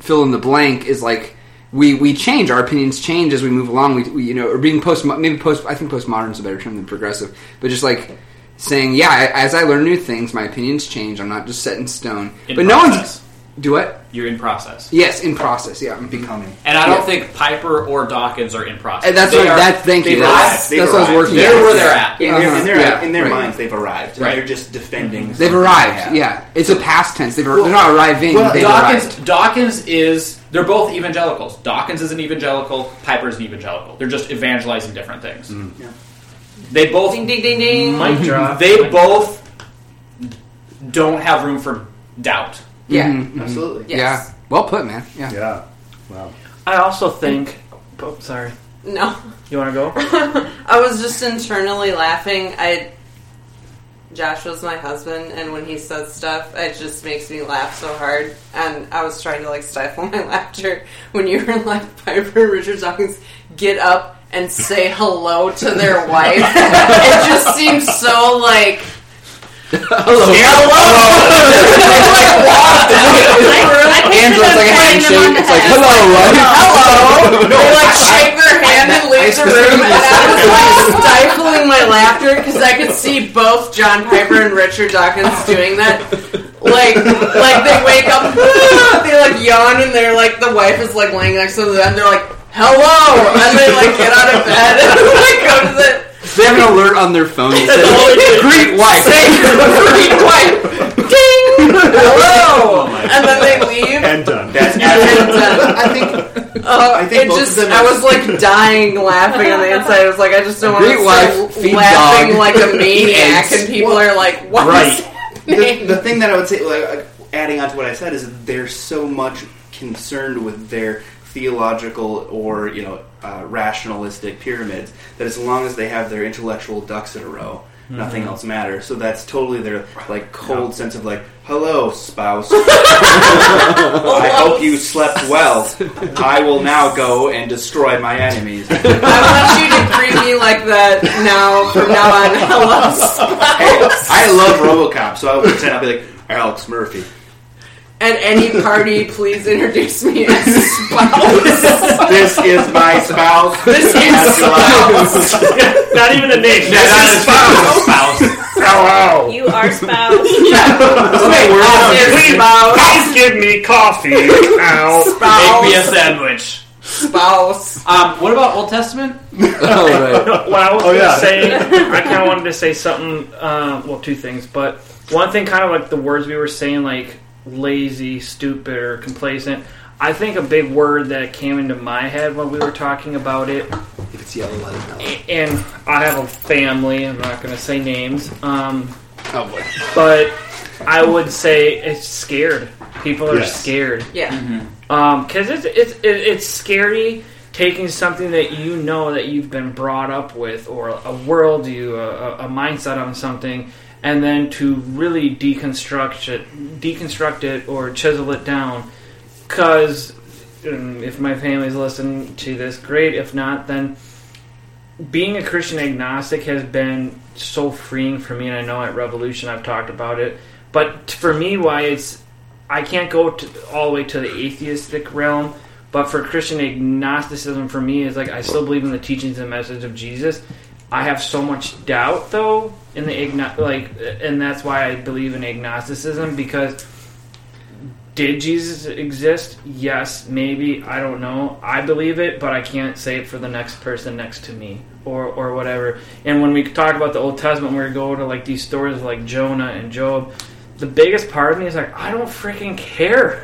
fill in the blank is like we we change our opinions change as we move along. We, we you know or being post maybe post I think postmodern is a better term than progressive, but just like saying yeah, I, as I learn new things, my opinions change. I'm not just set in stone. In but no one's process. Do what? You're in process. Yes, in process. Yeah, I'm becoming. And I don't Yeah. think Piper or Dawkins are in process. And that's They what. are- That. Thank you. they've That's, arrived. They've that's what I was working. They're at. where they're at. In, their, Uh-huh. their, Yeah, in their right. minds, they've arrived. Right. They're just defending. They've arrived. they. Yeah, it's a past tense. They've, they're not arriving. Well, they've Dawkins, arrived. Dawkins is. They're both evangelicals. Dawkins is an evangelical. Piper is an evangelical. They're just evangelizing different things. Yeah. They both. Ding ding ding ding. Mic drop. They both don't have room for doubt. Yeah. Mhm, mhm. Absolutely. Yes. Yeah. Well put, man. Yeah. Yeah. Wow. I also think. Oh, sorry. No. You want to go? *laughs* I was just internally laughing. I Josh was my husband, and when he says stuff, it just makes me laugh so hard. And I was trying to like stifle *laughs* my laughter when you were like Piper and Richard Dawkins get up and say hello to their wife. *laughs* it just seems so like Hands looks like a handshake. It's like hello, right? hello. *laughs* They like *laughs* shake their hand and leave the room, and I was like *laughs* stifling my laughter because I could see both John Piper and Richard Dawkins doing that. Like, like they wake up, they like yawn, and they're like the wife is like laying next to them. They're like, "Hello," and they like get out of bed and like go to the They have an alert on their phone that says "Greet wife." *laughs* great wife. Ding! Hello, and then they leave. And done. That's And done. *laughs* I think Oh, I think it just, of I was like dying laughing on the inside. I was like, I just don't want to wife, start laughing dog, like a maniac, and people are like, "What?" Right. the, the thing that I would say, like, uh, adding on to what I said, is that they're so much concerned with their theological or you know uh, rationalistic pyramids that as long as they have their intellectual ducks in a row, nothing else matters. So that's totally their like cold sense of like, "Hello, spouse. *laughs* I hope you slept well. I will now go and destroy my enemies." I want you to greet me like that now, from now on. Hello, spouse. I love RoboCop, so I would pretend I'll be like Alex Murphy. At any party, please introduce me as *laughs* spouse. This is my spouse. This is spouse. Not even a name. That's not his spouse. spouse. Hello. You are spouse. *laughs* Wait, Please, spouse. please give me coffee. Ow. *laughs* Make me a sandwich. Spouse. Um, what about Old Testament? Oh, right. No, what I was Oh, yeah. say, I kind of wanted to say something. Uh, well, two things, but one thing, kind of like the words we were saying, like lazy, stupid, or complacent. I think a big word that came into my head when we were talking about it, If it's yellow, let it know. and I have a family. I'm not going to say names, um, Oh boy. but I would say it's scared. People are Yes. scared. Yeah. because it's it's it's scary taking something that you know that you've been brought up with or a worldview, a, a, a mindset on something, and then to really deconstruct it, deconstruct it or chisel it down. Because um, if my family's listening to this, great. If not, then being a Christian agnostic has been so freeing for me, and I know at Revolution I've talked about it. But for me, why it's I can't go to, all the way to the atheistic realm, but for Christian agnosticism, for me, is like I still believe in the teachings and message of Jesus. I have so much doubt, though, in the igno- like, and that's why I believe in agnosticism because did Jesus exist? Yes, maybe. I don't know. I believe it, but I can't say it for the next person next to me or or whatever. And when we talk about the Old Testament, we go to like these stories like Jonah and Job. The biggest part of me is like, I don't freaking care.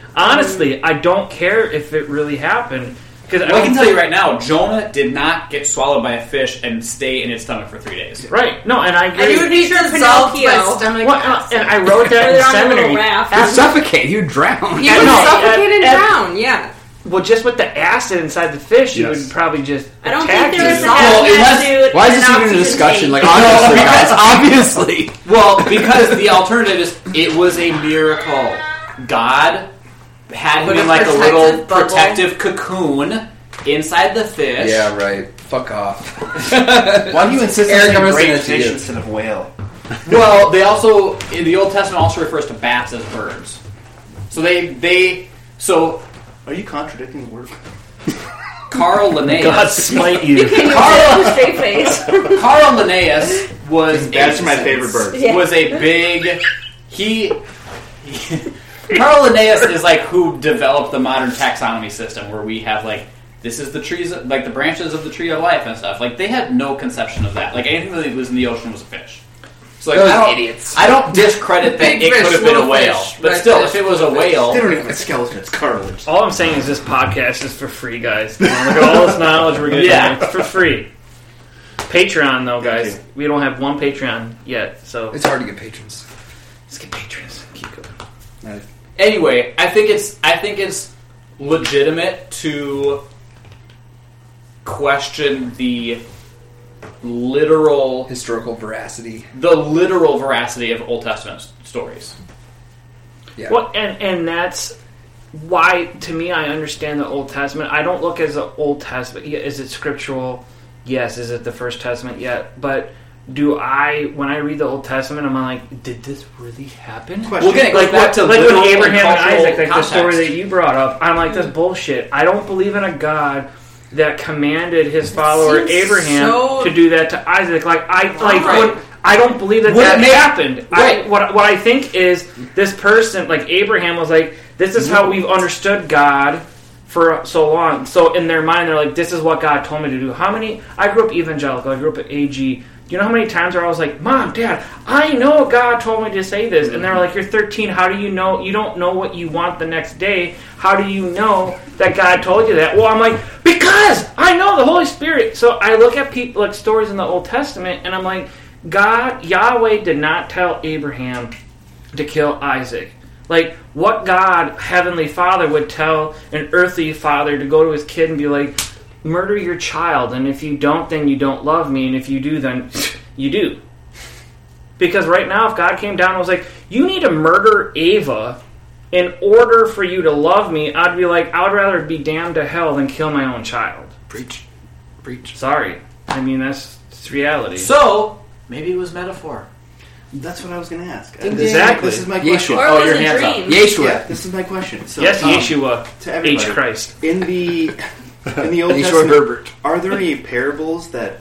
*laughs* Honestly, I don't care if it really happened because Well, I can tell you right now, Jonah did not get swallowed by a fish and stay in its stomach for three days. Right? No, and I agree. And you would be Picture dissolved by Pinocchio. stomach Well, uh, acid. and I wrote that *laughs* in a little seminary. raft. You'd suffocate. You'd drown. You would know, suffocate and and- drown, yeah. Well, just with the acid inside the fish, you Yes. would probably just. I don't attack think there is you. a Well, hazmat unless- Why is this even a oxygen discussion? tank. Like, honestly, guys, *laughs* obviously. Well, because the alternative is it was a miracle. God had him in a like a protective little bubble. protective cocoon inside the fish. Yeah, right. Fuck off. *laughs* Why do you insist Eric, on I'm gonna saying send great to fish you. instead of whale? *laughs* Well, they also in the Old Testament also refers to bats as birds. So they they so Are you contradicting the word? *laughs* Carl Linnaeus. God smite you. Carl, Straight face. Carl Linnaeus was Bats a- my favorite bird. Yeah. was a big he, he Carl Linnaeus is like who developed the modern taxonomy system, where we have like this is the trees, like the branches of the tree of life and stuff. Like they had no conception of that. Like anything that was in the ocean was a fish. So like Those I don't, idiots. I don't discredit that Big it fish, could have been a little whale, fish, but red still, fish, if it was a whale, They don't even have a skeleton. It's cartilage. All I'm saying is this podcast is for free, guys. You look at all this knowledge we're getting. Yeah. It's for free. Patreon, though, guys. Thank We don't have one Patreon yet, so It's hard to get patrons. let's get patrons. Keep going. Anyway, I think it's I think it's legitimate to question the literal Historical veracity. the literal veracity of Old Testament s- stories. Yeah. Well, and and that's why, to me, I understand the Old Testament. I don't look as the Old Testament. yeah, Is it scriptural? Yes. Is it the First Testament yet? But do I, when I read the Old Testament, I'm like, did this really happen? Question. Well, again, it Like, back what, to like with Abraham and Isaac, like the story that you brought up, I'm like, this bullshit. I don't believe in a God that commanded his follower Abraham so- to do that to Isaac. Like I, like Right. when, I don't believe that Would that it make- happened. I, Right. what what I think is this person, like Abraham, was like, this is how we've understood God for so long. So in their mind, they're like, this is what God told me to do. How many? I grew up evangelical. I grew up at AG. You know how many times I was like, Mom, Dad, I know God told me to say this, and they're like, You're 13. How do you know? You don't know what you want the next day. How do you know that God told you that? Well, I'm like, because I know the Holy Spirit. So I look at people like stories in the Old Testament, and I'm like, God, Yahweh did not tell Abraham to kill Isaac. Like, what God, Heavenly Father, would tell an earthly father to go to his kid and be like, murder your child, and if you don't, then you don't love me, and if you do, then *laughs* you do. Because right now, if God came down and was like, you need to murder Ava in order for you to love me, I'd be like, I would rather be damned to hell than kill my own child. Preach. Preach. Sorry. I mean, that's it's reality. So maybe it was metaphor. That's what I was going to ask. Ding, ding. Exactly. This is my Yeshua. question. Or Oh, your a hands up. Yeshua. Yeah, this is my question. So, yes, um, Yeshua, to everybody, H. Christ. in the *laughs* in the *laughs* Old Yeshua Testament, Herbert. are there any parables that?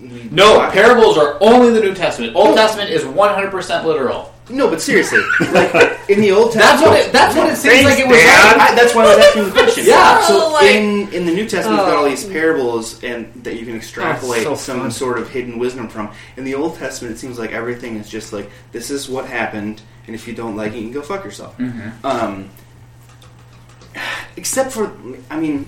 we- No, parables are only the New Testament. Old Testament is 100% literal. No, but seriously, like in the Old *laughs* That's Testament, what it, that's what it seems Thanks, like it was. Dad. like. I, that's why I was asking the question. Yeah. So like- in in the New Testament, you've got all Oh. these parables, and that you can extrapolate so some fun. sort of hidden wisdom from. In the Old Testament, it seems like everything is just like this is what happened, and if you don't like it, you can go fuck yourself. Um, except for, I mean,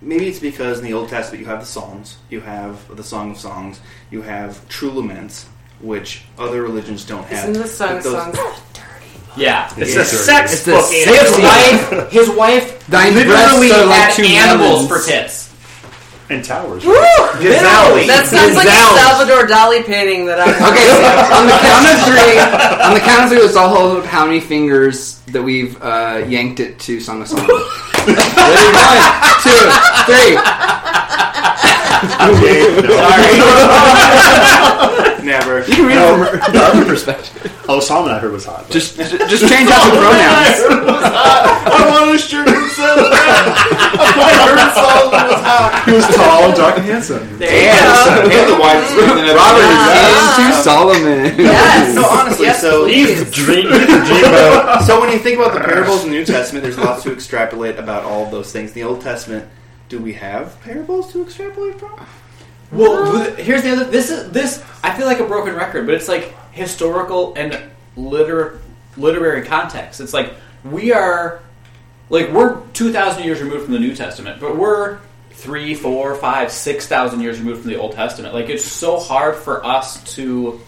maybe it's because in the Old Testament you have the Psalms, you have the Song of Songs, you have true laments, which other religions don't have. Isn't the song of those- songs? Yeah. It's Yeah. a sex It's the book. sex Andy. His wife, his wife Thine literally breasts are like had two animals lemons. for tits. And towers. Literally. That sounds like a Salvador Dali painting that I. Okay, so *laughs* on the count of three, on the count of three, let's all hold up how many fingers that we've uh, yanked it to Song of Songs. *laughs* Ready? One, two, three. *laughs* *laughs* Never. *laughs* You can read it from our perspective. Oh, Solomon I heard was hot. but- Just, *laughs* just change out the *laughs* pronouns. I want a shirt that says that. I heard Solomon was hot. he was tall, and dark, and handsome. And, and the widest than Robert Ah. is into Solomon. Yes. No, honestly, so Leave the dream. leave the dream so when you think about the parables in the New Testament, there's lots to extrapolate about all of those things. In the Old Testament, do we have parables to extrapolate from? Well, here's the other. This is this. I feel like a broken record, but it's like historical and liter literary context. It's like we are, like we're two thousand years removed from the New Testament, but we're three, four, five, six thousand years removed from the Old Testament. Like it's so hard for us to,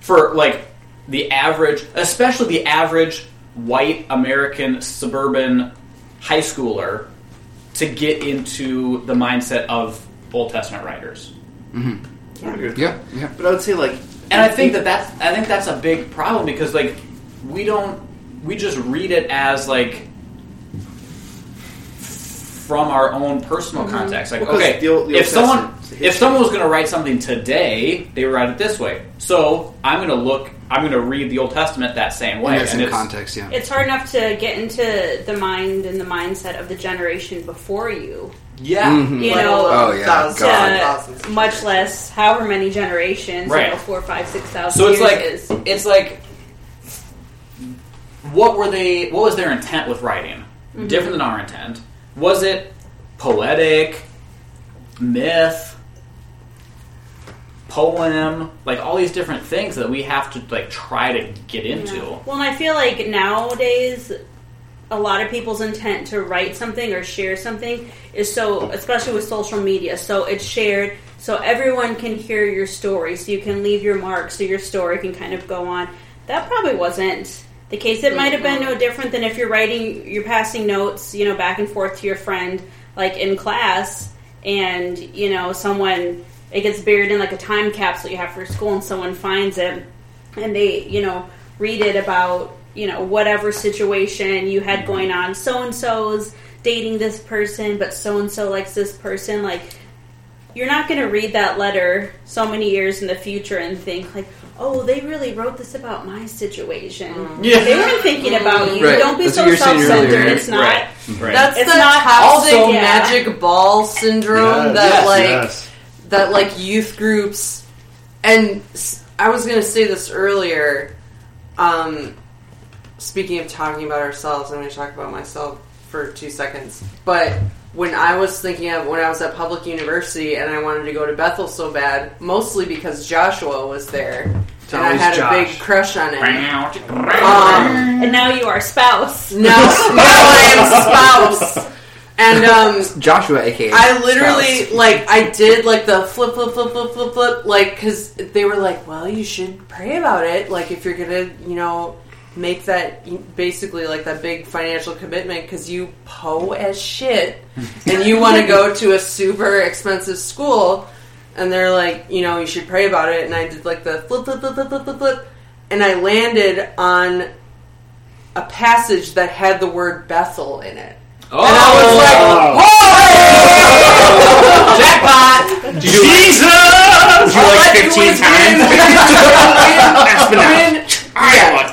for like the average, especially the average white American suburban high schooler, to get into the mindset of Old Testament writers. Yeah, yeah. But I would say like, And I think that that's I think that's a big problem because like we don't we just read it as like from our own personal mm-hmm. context. Like Well, 'cause okay, the Old- the if someone if someone was going to write something today, they would write it this way. So I'm going to look. I'm going to read the Old Testament that same way. And there's it's- context, yeah. It's hard enough to get into the mind and the mindset of the generation before you. Yeah. Mhm. You know, Oh, yeah. thousands God. and thousands. much less however many generations, Right. you know, four, five, six thousand So it's years like is. it's like what were they? What was their intent with writing? Different than our intent. Was it poetic, myth, poem, like all these different things that we have to like try to get into? Yeah. Well, and I feel like nowadays, a lot of people's intent to write something or share something is so, especially with social media, so it's shared so everyone can hear your story, so you can leave your mark, so your story can kind of go on. That probably wasn't the case. It might have been no different than if you're writing, you're passing notes, you know, back and forth to your friend, like in class, and you know, someone it gets buried in like a time capsule you have for school, and someone finds it, and they, you know, read it about you know whatever situation you had going on. So and so's dating this person, but so and so likes this person, like you're not going to read that letter so many years in the future and think like oh they really wrote this about my situation Yeah. they weren't thinking about you Right. don't be That's so what you were saying self-centered it's not Right. Right. That's It's the not toxic also- yeah. magic ball syndrome Yes, that yes, like yes. that like youth groups and I was going to say this earlier um speaking of talking about ourselves I'm going to talk about myself for 2 seconds but when I was thinking of when I was at public university and I wanted to go to Bethel so bad mostly because Joshua was there It's and I had Josh. a big crush on him um, and now you are spouse now, *laughs* now I am spouse and um Joshua, aka I literally Spouse. like I did like the flip flip flip flip flip flip like because they were like, well, you should pray about it. Like if you're gonna, you know, make that basically like that big financial commitment because you po as shit *laughs* and you want to go to a super expensive school. And they're like, you know, you should pray about it. And I did like the flip flip flip flip flip flip flip, and I landed on a passage that had the word Bethel in it. Oh, And I was like, "Whoa!" *laughs* Jackpot! Jesus! Like 15 times? *laughs* Win. Yeah.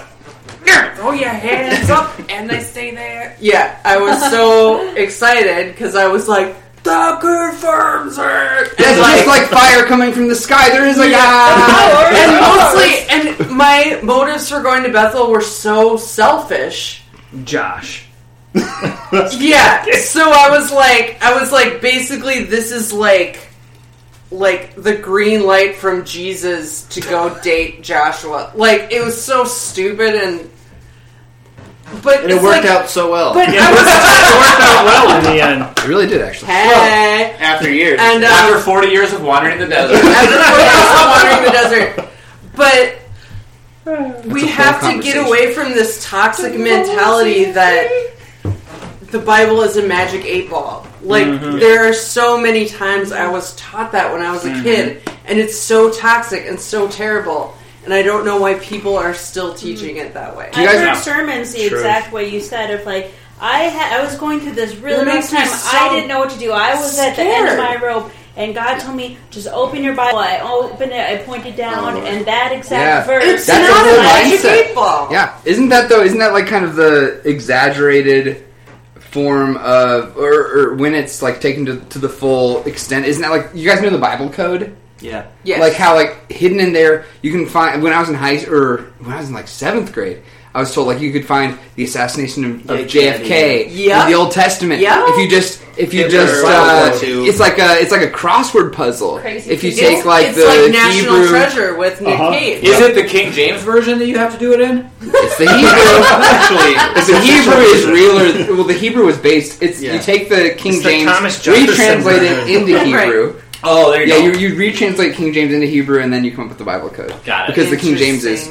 Throw your hands up and they stay there. Yeah, I was so *laughs* excited because I was like, that confirms it. It's And just like fire coming from the sky. There is a God. *laughs* and mostly, *laughs* and my motives for going to Bethel were so selfish. Josh. Yeah. So I was like, I was like, basically, this is like, like the green light from Jesus to go date Joshua. Like it was so stupid and, but And it worked like- out so well. But *laughs* I It worked out well in the end. It really did actually. was hey, After years. and After um, 40 years of wandering in the desert. *laughs* after wandering the desert, but. We have to get away from this toxic mentality that the Bible is a magic eight ball. Like there are so many times I was taught that when I was a kid, and it's so toxic and so terrible. And I don't know why people are still teaching mm-hmm. it that way. you I've guys- heard sermons the True. exact way you said of like I had I was going through this really It rough makes me time. so I didn't know what to do. I was at the end of scared. my rope, and God told me just open your Bible. I opened it. I pointed down, oh. and that exact Yeah. verse. It's That's not the a whole magic mindset. eight ball. Yeah, isn't that though? Isn't that like kind of the exaggerated form of, or, or when it's like taken to, to the full extent? Isn't that like you guys know the Bible code? Yeah. Yes. Like how like hidden in there you can find. When I was in high or when I was in like seventh grade, I was told like you could find the assassination of, of Yeah, JFK yeah. in the Old Testament. Yeah. If you just if you Hitler, just uh, it's like a it's like a crossword puzzle. Crazy if you people. take like it's the like National Hebrew, Treasure with Nick Uh-huh. Cage. Is it the King James version that you have to do it in? it's the Hebrew. *laughs* Actually, If the Hebrew is realer, well, the Hebrew was based. It's Yeah. you take the King It's James, Thomas Jefferson retranslate it into *laughs* Hebrew. Oh, there you Yeah, go. you, you retranslate King James into Hebrew, and then you come up with the Bible code. Got it. Because the King James is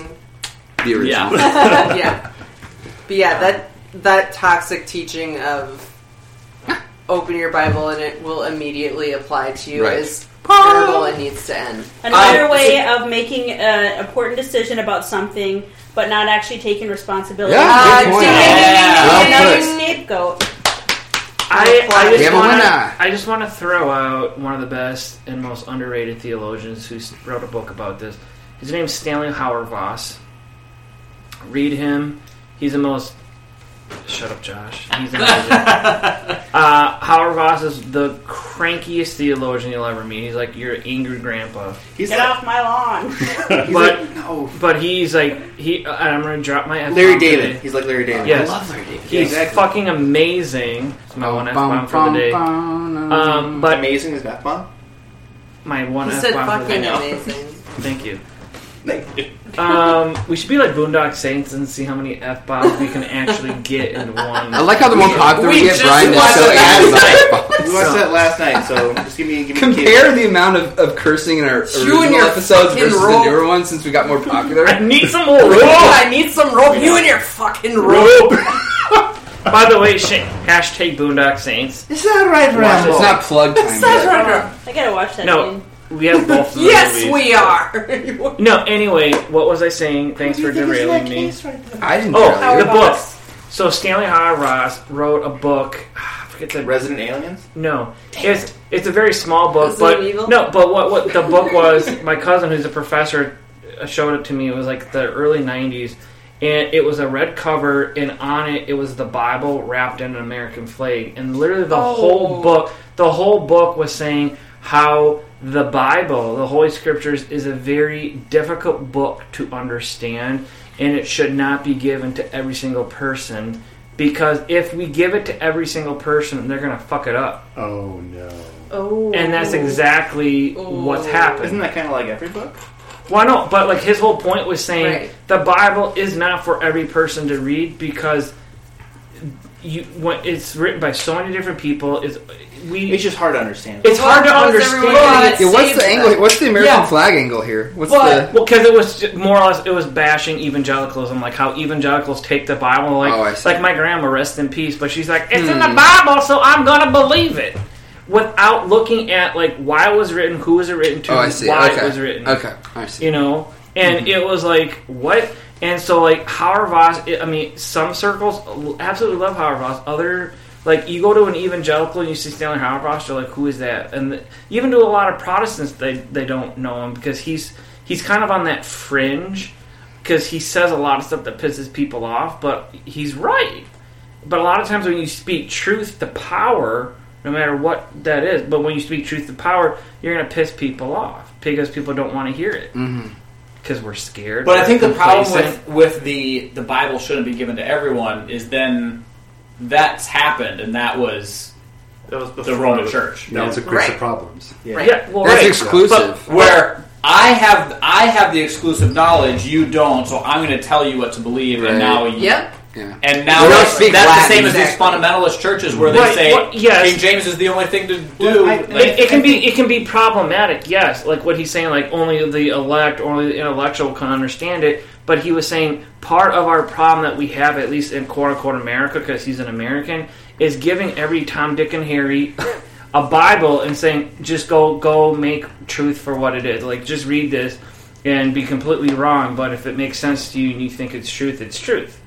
the original. yeah. *laughs* yeah. *laughs* But yeah, that that toxic teaching of open your Bible and it will immediately apply to you Right. is terrible and needs to end. Another I- way of making an important decision about something, but not actually taking responsibility. Yeah, Uh, good point. ding, ding, ding, ding, Yeah. ding, Well ding, put. Scapegoat. I, I just have a wanna, I just want to throw out one of the best and most underrated theologians who wrote a book about this. His name's Stanley Hauerwas. Read him. He's the most Shut up, Josh. He's amazing. *laughs* uh, Hauerwas is the crankiest theologian you'll ever meet. He's like your angry grandpa. He's Get like, off my lawn. *laughs* *laughs* he's but- like, no. But he's like he. uh, I'm gonna drop my F Larry David. today. He's like Larry David. Yes. I love Larry David. He's exactly. fucking amazing. It's my one F bomb for the day. Um, but amazing as F bomb. my one He F said bomb for the fucking day. amazing. Thank you. Thank you. Um, we should be like Boondock Saints and see how many f bombs we can actually get in one. I like how the more popular we, we get, Brian is watched so that angry We watched that last night, so just give me give me Compare the amount of, of cursing in our You and original your episodes fucking versus rope. the newer ones since we got more popular. I need some more rope. *laughs* I need some rope. You and your fucking rope. *laughs* By the way, sh- hashtag Boondock Saints. Is that right, Rambo? It's not plugged time That's yet. right. I gotta watch that. No. thing. We have both. Of the Yes, movies. we are. *laughs* No, anyway, what was I saying? Thanks for derailing me. I didn't Oh, tell the you. book. So Stanley Hauerwas wrote a book. *sighs* I forget the Resident Aliens. No, it's it's a very small book, Resident but Evil? no, but what what the book was? *laughs* My cousin, who's a professor, uh, showed it to me. It was like the early '90s, and it was a red cover, and on it it was the Bible wrapped in an American flag, and literally the Oh. whole book, the whole book was saying how the Bible, the Holy Scriptures, is a very difficult book to understand, and it should not be given to every single person. Because if we give it to every single person, they're gonna fuck it up. Oh no. Oh. And that's exactly what's Ooh. happened. Isn't that kind of like every book? Well, not? but like his whole point was saying Right. the Bible is not for every person to read because you when it's written by so many different people. Is we It's just hard to understand. it's hard to How does everyone understand. Yeah, what's the angle? then? What's the American Yeah. flag angle here? What's But, the? well, because it was more or less it was bashing evangelicalism, like how evangelicals take the Bible, like Oh, I see. like my grandma, rest in peace, but she's like, it's in Hmm. the Bible, so I'm gonna believe it, without looking at like why it was written, who was it written to, Oh, I see. why okay. it was written, Okay, I see. you know, and Mm-hmm. it was like what, and so like Hauerwas, I mean, some circles absolutely love Hauerwas, other. Like you go to an evangelical and you see Stanley Hauerwas, they're like, "Who is that?" And the, even to a lot of Protestants, they they don't know him because he's he's kind of on that fringe because he says a lot of stuff that pisses people off, but he's right. But a lot of times when you speak truth to power, no matter what that is, but when you speak truth to power, you're going to piss people off because people don't want to hear it Mhm. because we're scared. But I think the problem with, with the the Bible shouldn't be given to everyone is then that's happened, and that was That was the Roman Church. That was a grease Right. of problems. Yeah. yeah, well, That's right. exclusive. But- Where I have I have the exclusive knowledge, you don't, so I'm going to tell you what to believe, Right. and now you, Yep. yeah. And now We that's, that's Latin, the same as these fundamentalist churches where they Right, say well, yes. King James is the only thing to do. Well, I- Like, it, it can be it can be problematic, yes. Like what he's saying, like only the elect, only the intellectual can understand it. But he was saying part of our problem that we have, at least in quote unquote America, because he's an American, is giving every Tom, Dick, and Harry *laughs* a Bible and saying just go go make truth for what it is. Like just read this and be completely wrong. But if it makes sense to you and you think it's truth, it's truth.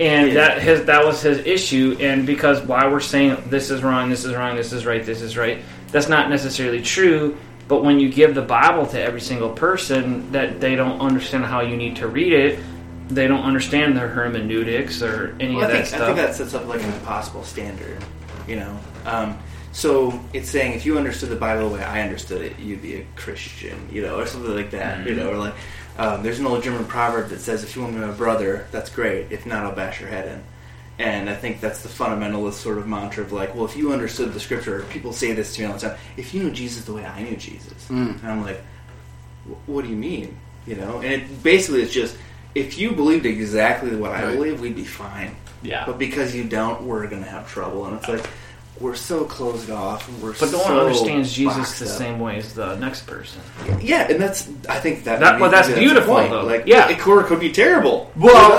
And Yeah. that his that was his issue, and because why we're saying this is wrong, this is wrong, this is right, this is right, that's not necessarily true. But when you give the Bible to every single person, that they don't understand how you need to read it, they don't understand the hermeneutics or any Well, of that think, stuff. I think that sets up like an impossible standard, you know. Um, so it's saying if you understood the Bible the way I understood it, you'd be a Christian, you know, or something like that, you know, or like um, there's an old German proverb that says, "If you want to be my brother, that's great. If not, I'll bash your head in." And I think that's the fundamentalist sort of mantra of like, well, if you understood the scripture, people say this to me all the time. If you knew Jesus the way I knew Jesus, Mm. and I'm like, what do you mean? You know, and it basically it's just if you believed exactly what I Right. believe, we'd be fine. yeah. But because you don't, we're gonna have trouble, and it's like we're so closed off, and we're but no so one understands Jesus the up. same way as the next person. Yeah, and that's I think that. That- well, that's beautiful, point. though. Like, Yeah. it could, could be terrible. Well,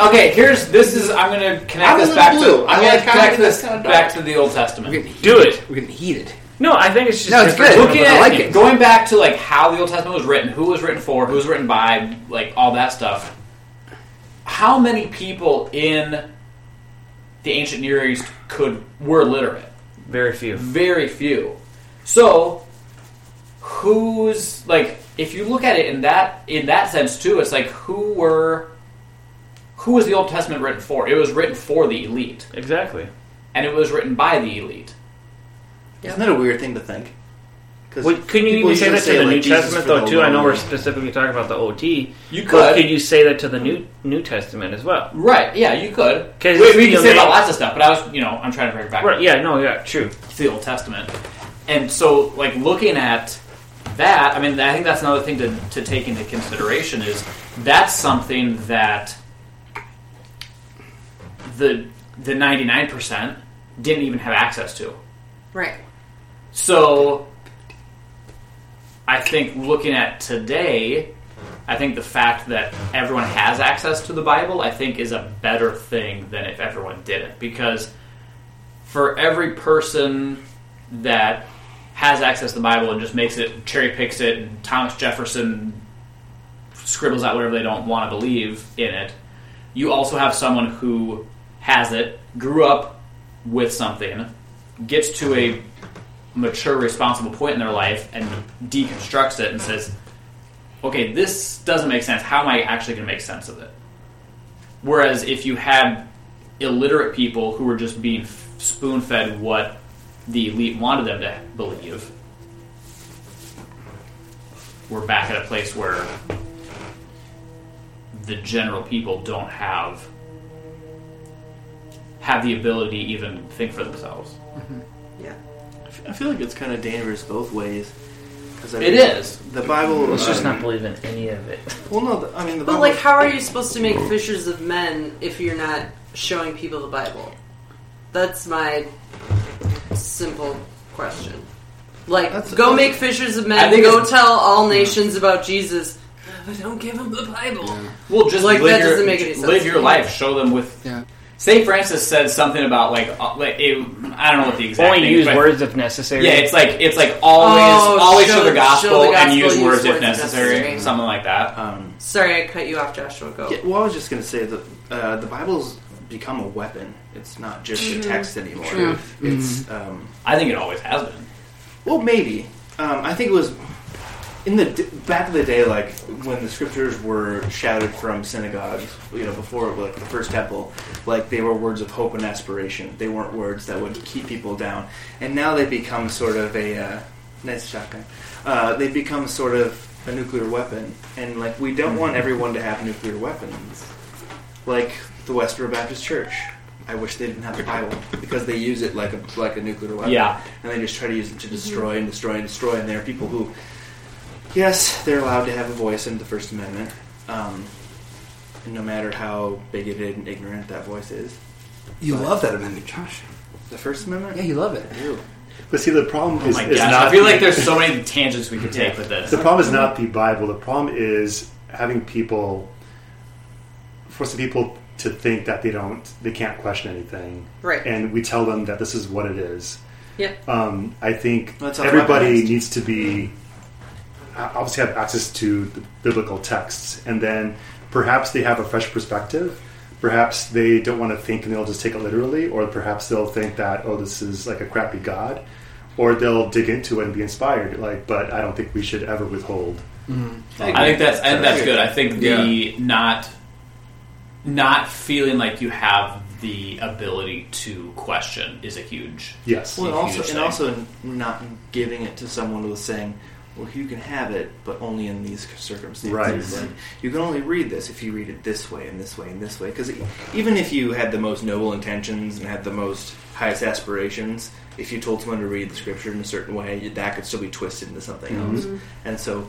*laughs* okay. Here's this is I'm going to connect I'm this back little to. I'm going to connect this back to the Old Testament. Do heated. it. We're getting heated. No, I think it's just No, it's good. Looking I at like it. going back to like how the Old Testament was written, who was written for, who was written by, like all that stuff. How many people in the ancient Near East could were literate? Very few. Very few. So, who's like if you look at it in that in that sense too, it's like who were who was the Old Testament written for? It was written for the elite, Exactly. and it was written by the elite. Isn't that a weird thing to think? 'Cause Well, couldn't you even say that usually to the like, New Jesus Testament though too? I know we're specifically talking about the OT. You But could, could you say that to the New New Testament as well? right? Yeah, you could. 'Cause, we, we can say about lots of stuff, but I was, you know, I'm trying to bring it back Right? Yeah. No. Yeah. True. to the Old Testament, and so like looking at that, I mean, I think that's another thing to, to take into consideration is that's something that the the 99 percent didn't even have access to. Right. So I think looking at today, I think the fact that everyone has access to the Bible, I think is a better thing than if everyone didn't. Because for every person that has access to the Bible and just makes it, cherry picks it, and Thomas Jefferson scribbles out whatever they don't want to believe in it, you also have someone who has it, grew up with something, gets to a mature, responsible point in their life and deconstructs it and says, okay, this doesn't make sense. How am I actually going to make sense of it? Whereas if you had illiterate people who were just being spoon fed what the elite wanted them to believe, we're back at a place where the general people don't have have the ability to even think for themselves. Yeah. I feel like it's kind of dangerous both ways. Cause I It mean, is. The Bible. Let's just um, not believe in any of it. Well, no. The, I mean, the But Bible. like, how are you supposed to make fishers of men if you're not showing people the Bible? That's my simple question. Like, That's- go that's- make fishers of I men. think Go it's- tell all nations about Jesus. But don't give them the Bible. Well, just Like, live that your, doesn't make any sense Live your life. Show them with. Yeah. Saint Francis said something about like, uh, like it, I don't know what the exact. Only thing is, use but- words if necessary. Yeah, it's like it's like always Oh, always show show, the the- gospel, show the and use use words if words if necessary, necessary. something like that. um, Sorry, I cut you off, Joshua. Go. yeah, well, I was just gonna say that uh, the Bible's become a weapon. It's not just Mm-hmm. a text anymore. True. It's um, I think it always has been. Well, maybe. Um, I think it was in the d- back of the day, like when the scriptures were shouted from synagogues. You know, before like the first temple, like they were words of hope and aspiration. They weren't words that would keep people down. And now they become sort of a uh, nice shotgun. Uh, they become sort of a nuclear weapon, and like we don't want everyone to have nuclear weapons, like the Westboro Baptist Church. I wish they didn't have the Bible because they use it like a like a nuclear weapon Yeah. and they just try to use it to destroy and destroy and destroy. And there are people who, yes, they're allowed to have a voice in the First Amendment, um, no matter how bigoted and ignorant that voice is. You love that amendment, Josh. The First Amendment? Yeah, you love it. Ew. But see, the problem Oh is, my is gosh, not I feel the- like there's so many tangents we could take with this. The problem is not the Bible. The problem is having people, forcing people to think that they don't, they can't question anything, Right. and we tell them that this is what it is. Yep. Um, I think Well, everybody needs to be uh, obviously have access to the biblical texts, and then perhaps they have a fresh perspective. Perhaps they don't want to think and they'll just take it literally, or perhaps they'll think that oh, this is like a crappy god, or they'll dig into it and be inspired. Like, but I don't think we should ever withhold. Mm-hmm. I think that's I think that's good. I think the not not feeling like you have the ability to question is a huge. Yes. Well, and Huge also, thing. and also not giving it to someone with saying, well, you can have it, but only in these circumstances. Right. Like, you can only read this if you read it this way and this way and this way. Because even if you had the most noble intentions and had the most highest aspirations, if you told someone to read the scripture in a certain way, that could still be twisted into something mm-hmm. else. Mm-hmm. And so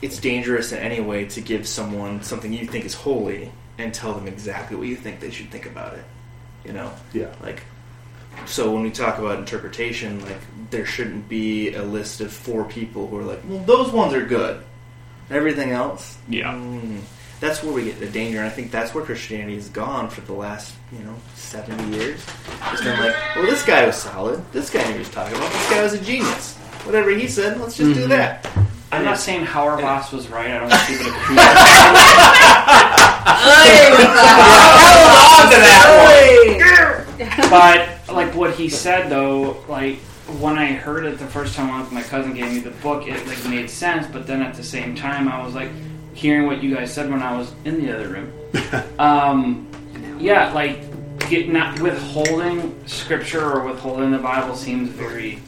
it's dangerous in any way to give someone something you think is holy and tell them exactly what you think they should think about it. You know? Yeah. Like, so when we talk about interpretation, like, there shouldn't be a list of four people who are like, well, those ones are good. Everything else, Yeah. mm, that's where we get the danger. And I think that's where Christianity has gone for the last, you know, 70 years. It's been like, well, this guy was solid. This guy knew he was talking about. This guy was a genius. Whatever he said, let's just do that. I'm not saying Hauerwas was right. I don't *laughs* want people to that one. But like what he said though, like when I heard it the first time, when my cousin gave me the book, it like made sense. But then at the same time, I was like hearing what you guys said when I was in the other room. *laughs* um, yeah, like get not withholding scripture or withholding the Bible seems very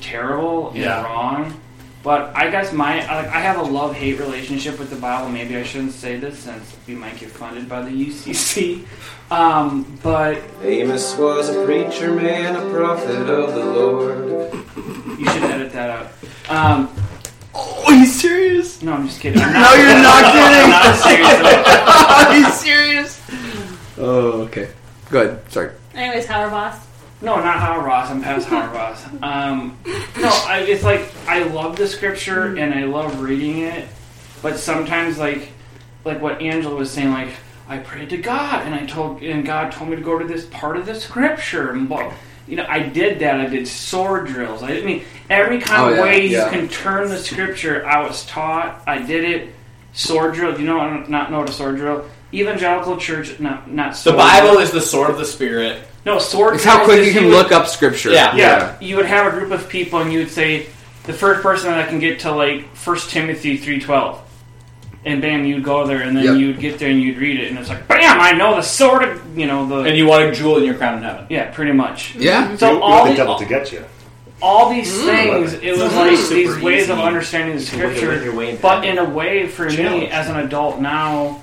terrible and Yeah. wrong. But I guess my like I have a love hate relationship with the Bible. Maybe I shouldn't say this since we might get funded by the UCC. Um, but Amos was a preacher man, a prophet of the Lord. you should edit that out. Um, Are you serious? no, I'm just kidding. I'm *laughs* No, you're not *laughs* kidding. not serious. *laughs* Are you serious? Oh, okay. Good. Sorry. Anyways, Hauerwas. No, not Hauerwas. I'm past Hauerwas. *laughs* Um, no, I, it's like I love the scripture and I love reading it, but sometimes like like what Angela was saying, like I prayed to God and I told and God told me to go to this part of the scripture and blah. You know, I did that. I did sword drills. I mean, every kind Oh, of yeah, way yeah. you can turn the scripture. I was taught. I did it. Sword drill. You know? Not know what a sword drill. Evangelical church. Not not. The Sword Bible is the sword of the spirit. no sword. It's how quick you can would- look up scripture. Yeah. yeah, you would have a group of people, and you would say the first person that I can get to like First Timothy three twelve, and bam, you'd go there, and then Yep. you'd get there and you'd read it, and it's like bam, I know the sword of you know the And you want a jewel in your crown in heaven. yeah, pretty much. Yeah. So you all want the the, devil to get you. all these mm. things, it was mm. like Super these ways of understanding the scripture, your way in but in a way, for me as an adult now.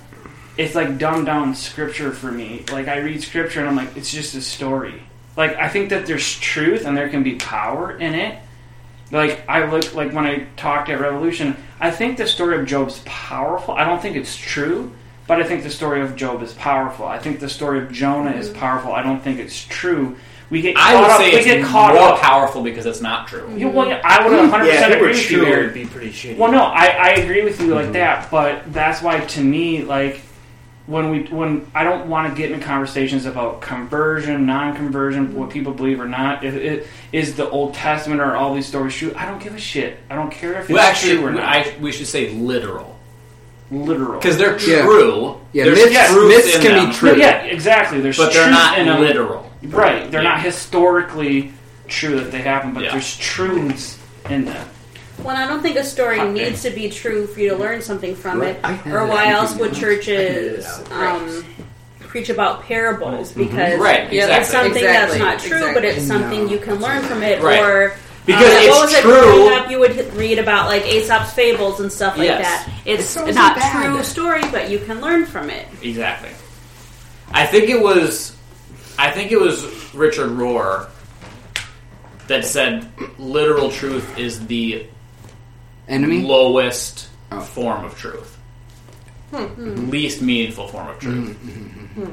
It's like dumbed down scripture for me. Like I read scripture and I'm like, it's just a story. Like I think that there's truth and there can be power in it. Like I look like when I talked at Revolution, I think the story of Job's powerful. I don't think it's true, but I think the story of Job is powerful. I think the story of Jonah is mm-hmm. powerful. I don't think it's true. We get I caught would up. say we it's get caught more up. powerful because it's not true. You- well, yeah, I would 100 Yeah, percent if it were agree with you true, there. it'd be pretty shitty. Well, no, I, I agree with you like mm-hmm. that, but that's why to me, like when we when I don't want to get into conversations about conversion, non-conversion, mm-hmm. what people believe or not. If it is the Old Testament or all these stories true, I don't give a shit. I don't care if it's Well, actually, true or not. I, we should say literal Literal, because they're true. Yeah, There's myths, truth myths in can them, be true. No, yeah, exactly. There's but they're not in them. literal. Right, they're Yeah. not historically true that they happen, but Yeah. there's truths in them. Well, I don't think a story Hot needs to be true for you to learn something from Right. it. Or why that. else would churches edit it um, preach about parables? Because Mm-hmm. Right, it's something Exactly, that's not true, but it's something No. you can learn from it. Right. Or Because uh, it's what was it, true. growing up, you would read about like Aesop's fables and stuff like Yes. that. It's It's not bad. true story, but you can learn from it. Exactly. I think it was, I think it was Richard Rohr that said literal truth is the Enemy. lowest Oh. form of truth, hmm. Hmm. least meaningful form of truth. Mm-hmm, mm-hmm, mm-hmm.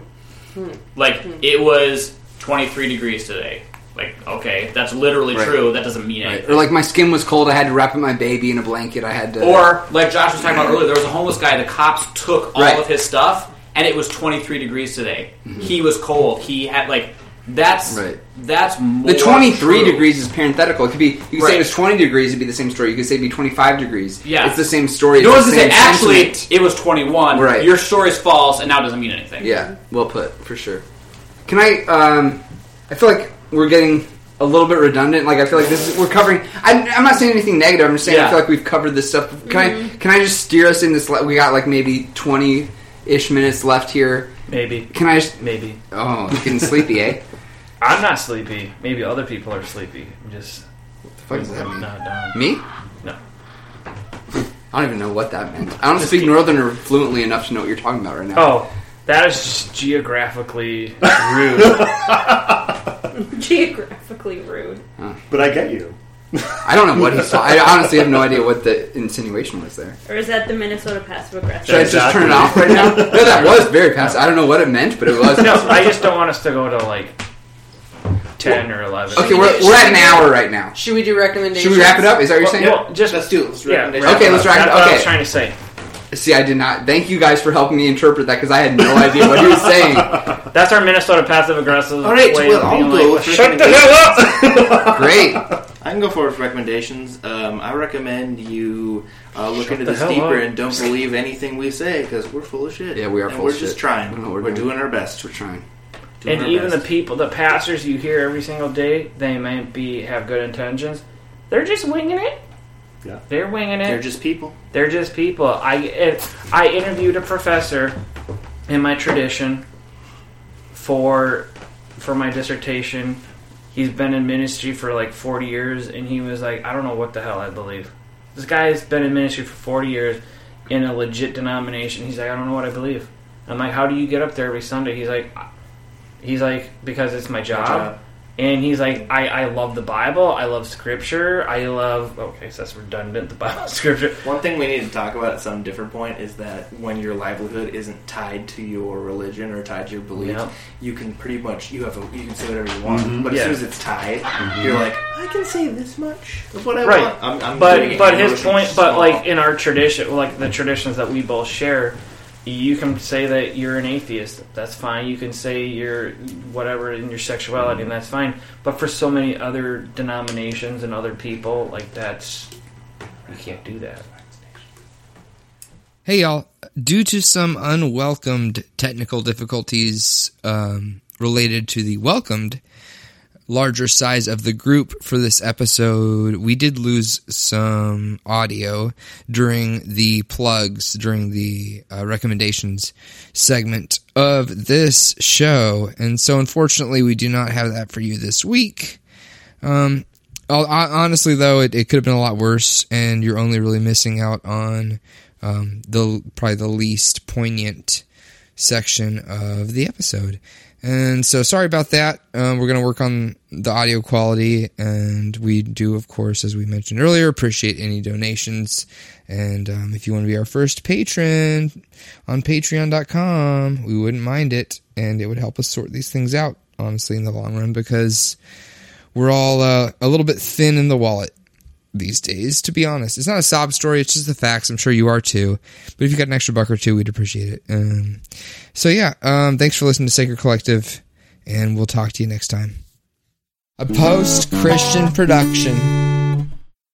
Hmm. Like it was 23 degrees today. Like okay, that's literally Right. true. That doesn't mean Right. anything. Or like my skin was cold. I had to wrap up my baby in a blanket. I had to. Or like Josh was talking about earlier, there was a homeless guy. The cops took all Right. of his stuff, and it was 23 degrees today. He was cold. He had like that's Right. that's more the 23 degrees is parenthetical. It could be. You could say Right. it was 20 degrees. It'd be the same story. You could say it'd be 25 degrees. Yeah. It's the same story. You know it's what the I'm Actually, sentiment. it was 21. Right. Your story's false, and now it doesn't mean anything. Yeah, well put for sure. Can I? Um, I feel like we're getting a little bit redundant. Like I feel like this is we're covering. I'm, I'm not saying anything negative. I'm just saying I feel like we've covered this stuff. Can I? Can I just steer us in this? le- We got like maybe 20 ish minutes left here. Maybe. Can I? Just, Maybe. oh, getting sleepy, eh? *laughs* I'm not sleepy. Maybe other people are sleepy. I'm just What the fuck does that mean? not. Me? No. I don't even know what that meant. I don't speak Northerner fluently enough to know what you're talking about right now. Oh, that is just geographically rude. *laughs* Geographically rude. But I get you. I don't know what he's talking. I honestly have no idea what the insinuation was there. Or is that the Minnesota passive aggressive? Should I just turn it off right now? *laughs* No, that was very passive. I don't know what it meant, but it was. no, I just don't want us to go to like ten or eleven. Okay, we're, we're at an hour right now. Should we do recommendations? Should we wrap it up? Is that what you're saying? Well, just Let's do it. Let's yeah. recommend wrap Okay, it let's up. wrap it- That's what I was trying to say. See, I did not. Thank you guys for helping me interpret that because I had no idea what he was saying. *laughs* That's our Minnesota passive aggressive. All right, way well, I'll go like, Shut the hell up! *laughs* *laughs* Great. I can go for with recommendations. Um, I recommend you uh, look Shut into the this deeper up. and don't believe anything we say because we're full of shit. Yeah, we are And full we're of just shit. trying. I don't know what We're, we're doing. doing our best. We're trying. Doing and our even the people, the pastors you hear every single day, they may be have good intentions. They're just winging it. Yeah. They're winging it. They're just people. They're just people. I it, I interviewed a professor in my tradition for for my dissertation. He's been in ministry for like 40 years, and he was like, I don't know what the hell I believe. This guy's been in ministry for 40 years in a legit denomination. He's like, I don't know what I believe. I'm like, how do you get up there every Sunday? He's like, he's like, because it's my job. job. And he's like, I, I love the Bible. I love Scripture. I love. Okay, so that's redundant. The Bible, *laughs* Scripture. One thing we need to talk about at some different point is that when your livelihood isn't tied to your religion or tied to your beliefs, Yeah. you can pretty much you have a, you can say whatever you want. Mhm. But as Yeah. soon as it's tied, you're like, I can say this much of what I Right. want. I'm, I'm but but his point but like in our tradition like the traditions that we both share you can say that you're an atheist. That's fine. You can say you're whatever in your sexuality and that's fine. But for so many other denominations and other people like that's you can't do that. Hey, y'all. Due to some unwelcomed technical difficulties um, related to the welcomed larger size of the group for this episode, we did lose some audio during the plugs, during the uh, recommendations segment of this show. And so, unfortunately, we do not have that for you this week. Um, honestly, though, it, it could have been a lot worse, and you're only really missing out on um, the probably the least poignant section of the episode. And so, sorry about that. Um, we're going to work on the audio quality, and we do, of course, as we mentioned earlier, appreciate any donations. And um, if you want to be our first patron on Patreon.com, we wouldn't mind it, and it would help us sort these things out. Honestly, in the long run, because we're all uh, a little bit thin in the wallet these days, to be honest. It's not a sob story, it's just the facts. I'm sure you are too. But if you got an extra buck or two, we'd appreciate it. Um, so, yeah, um, thanks for listening to Sacred Collective, and we'll talk to you next time. A post Christian production.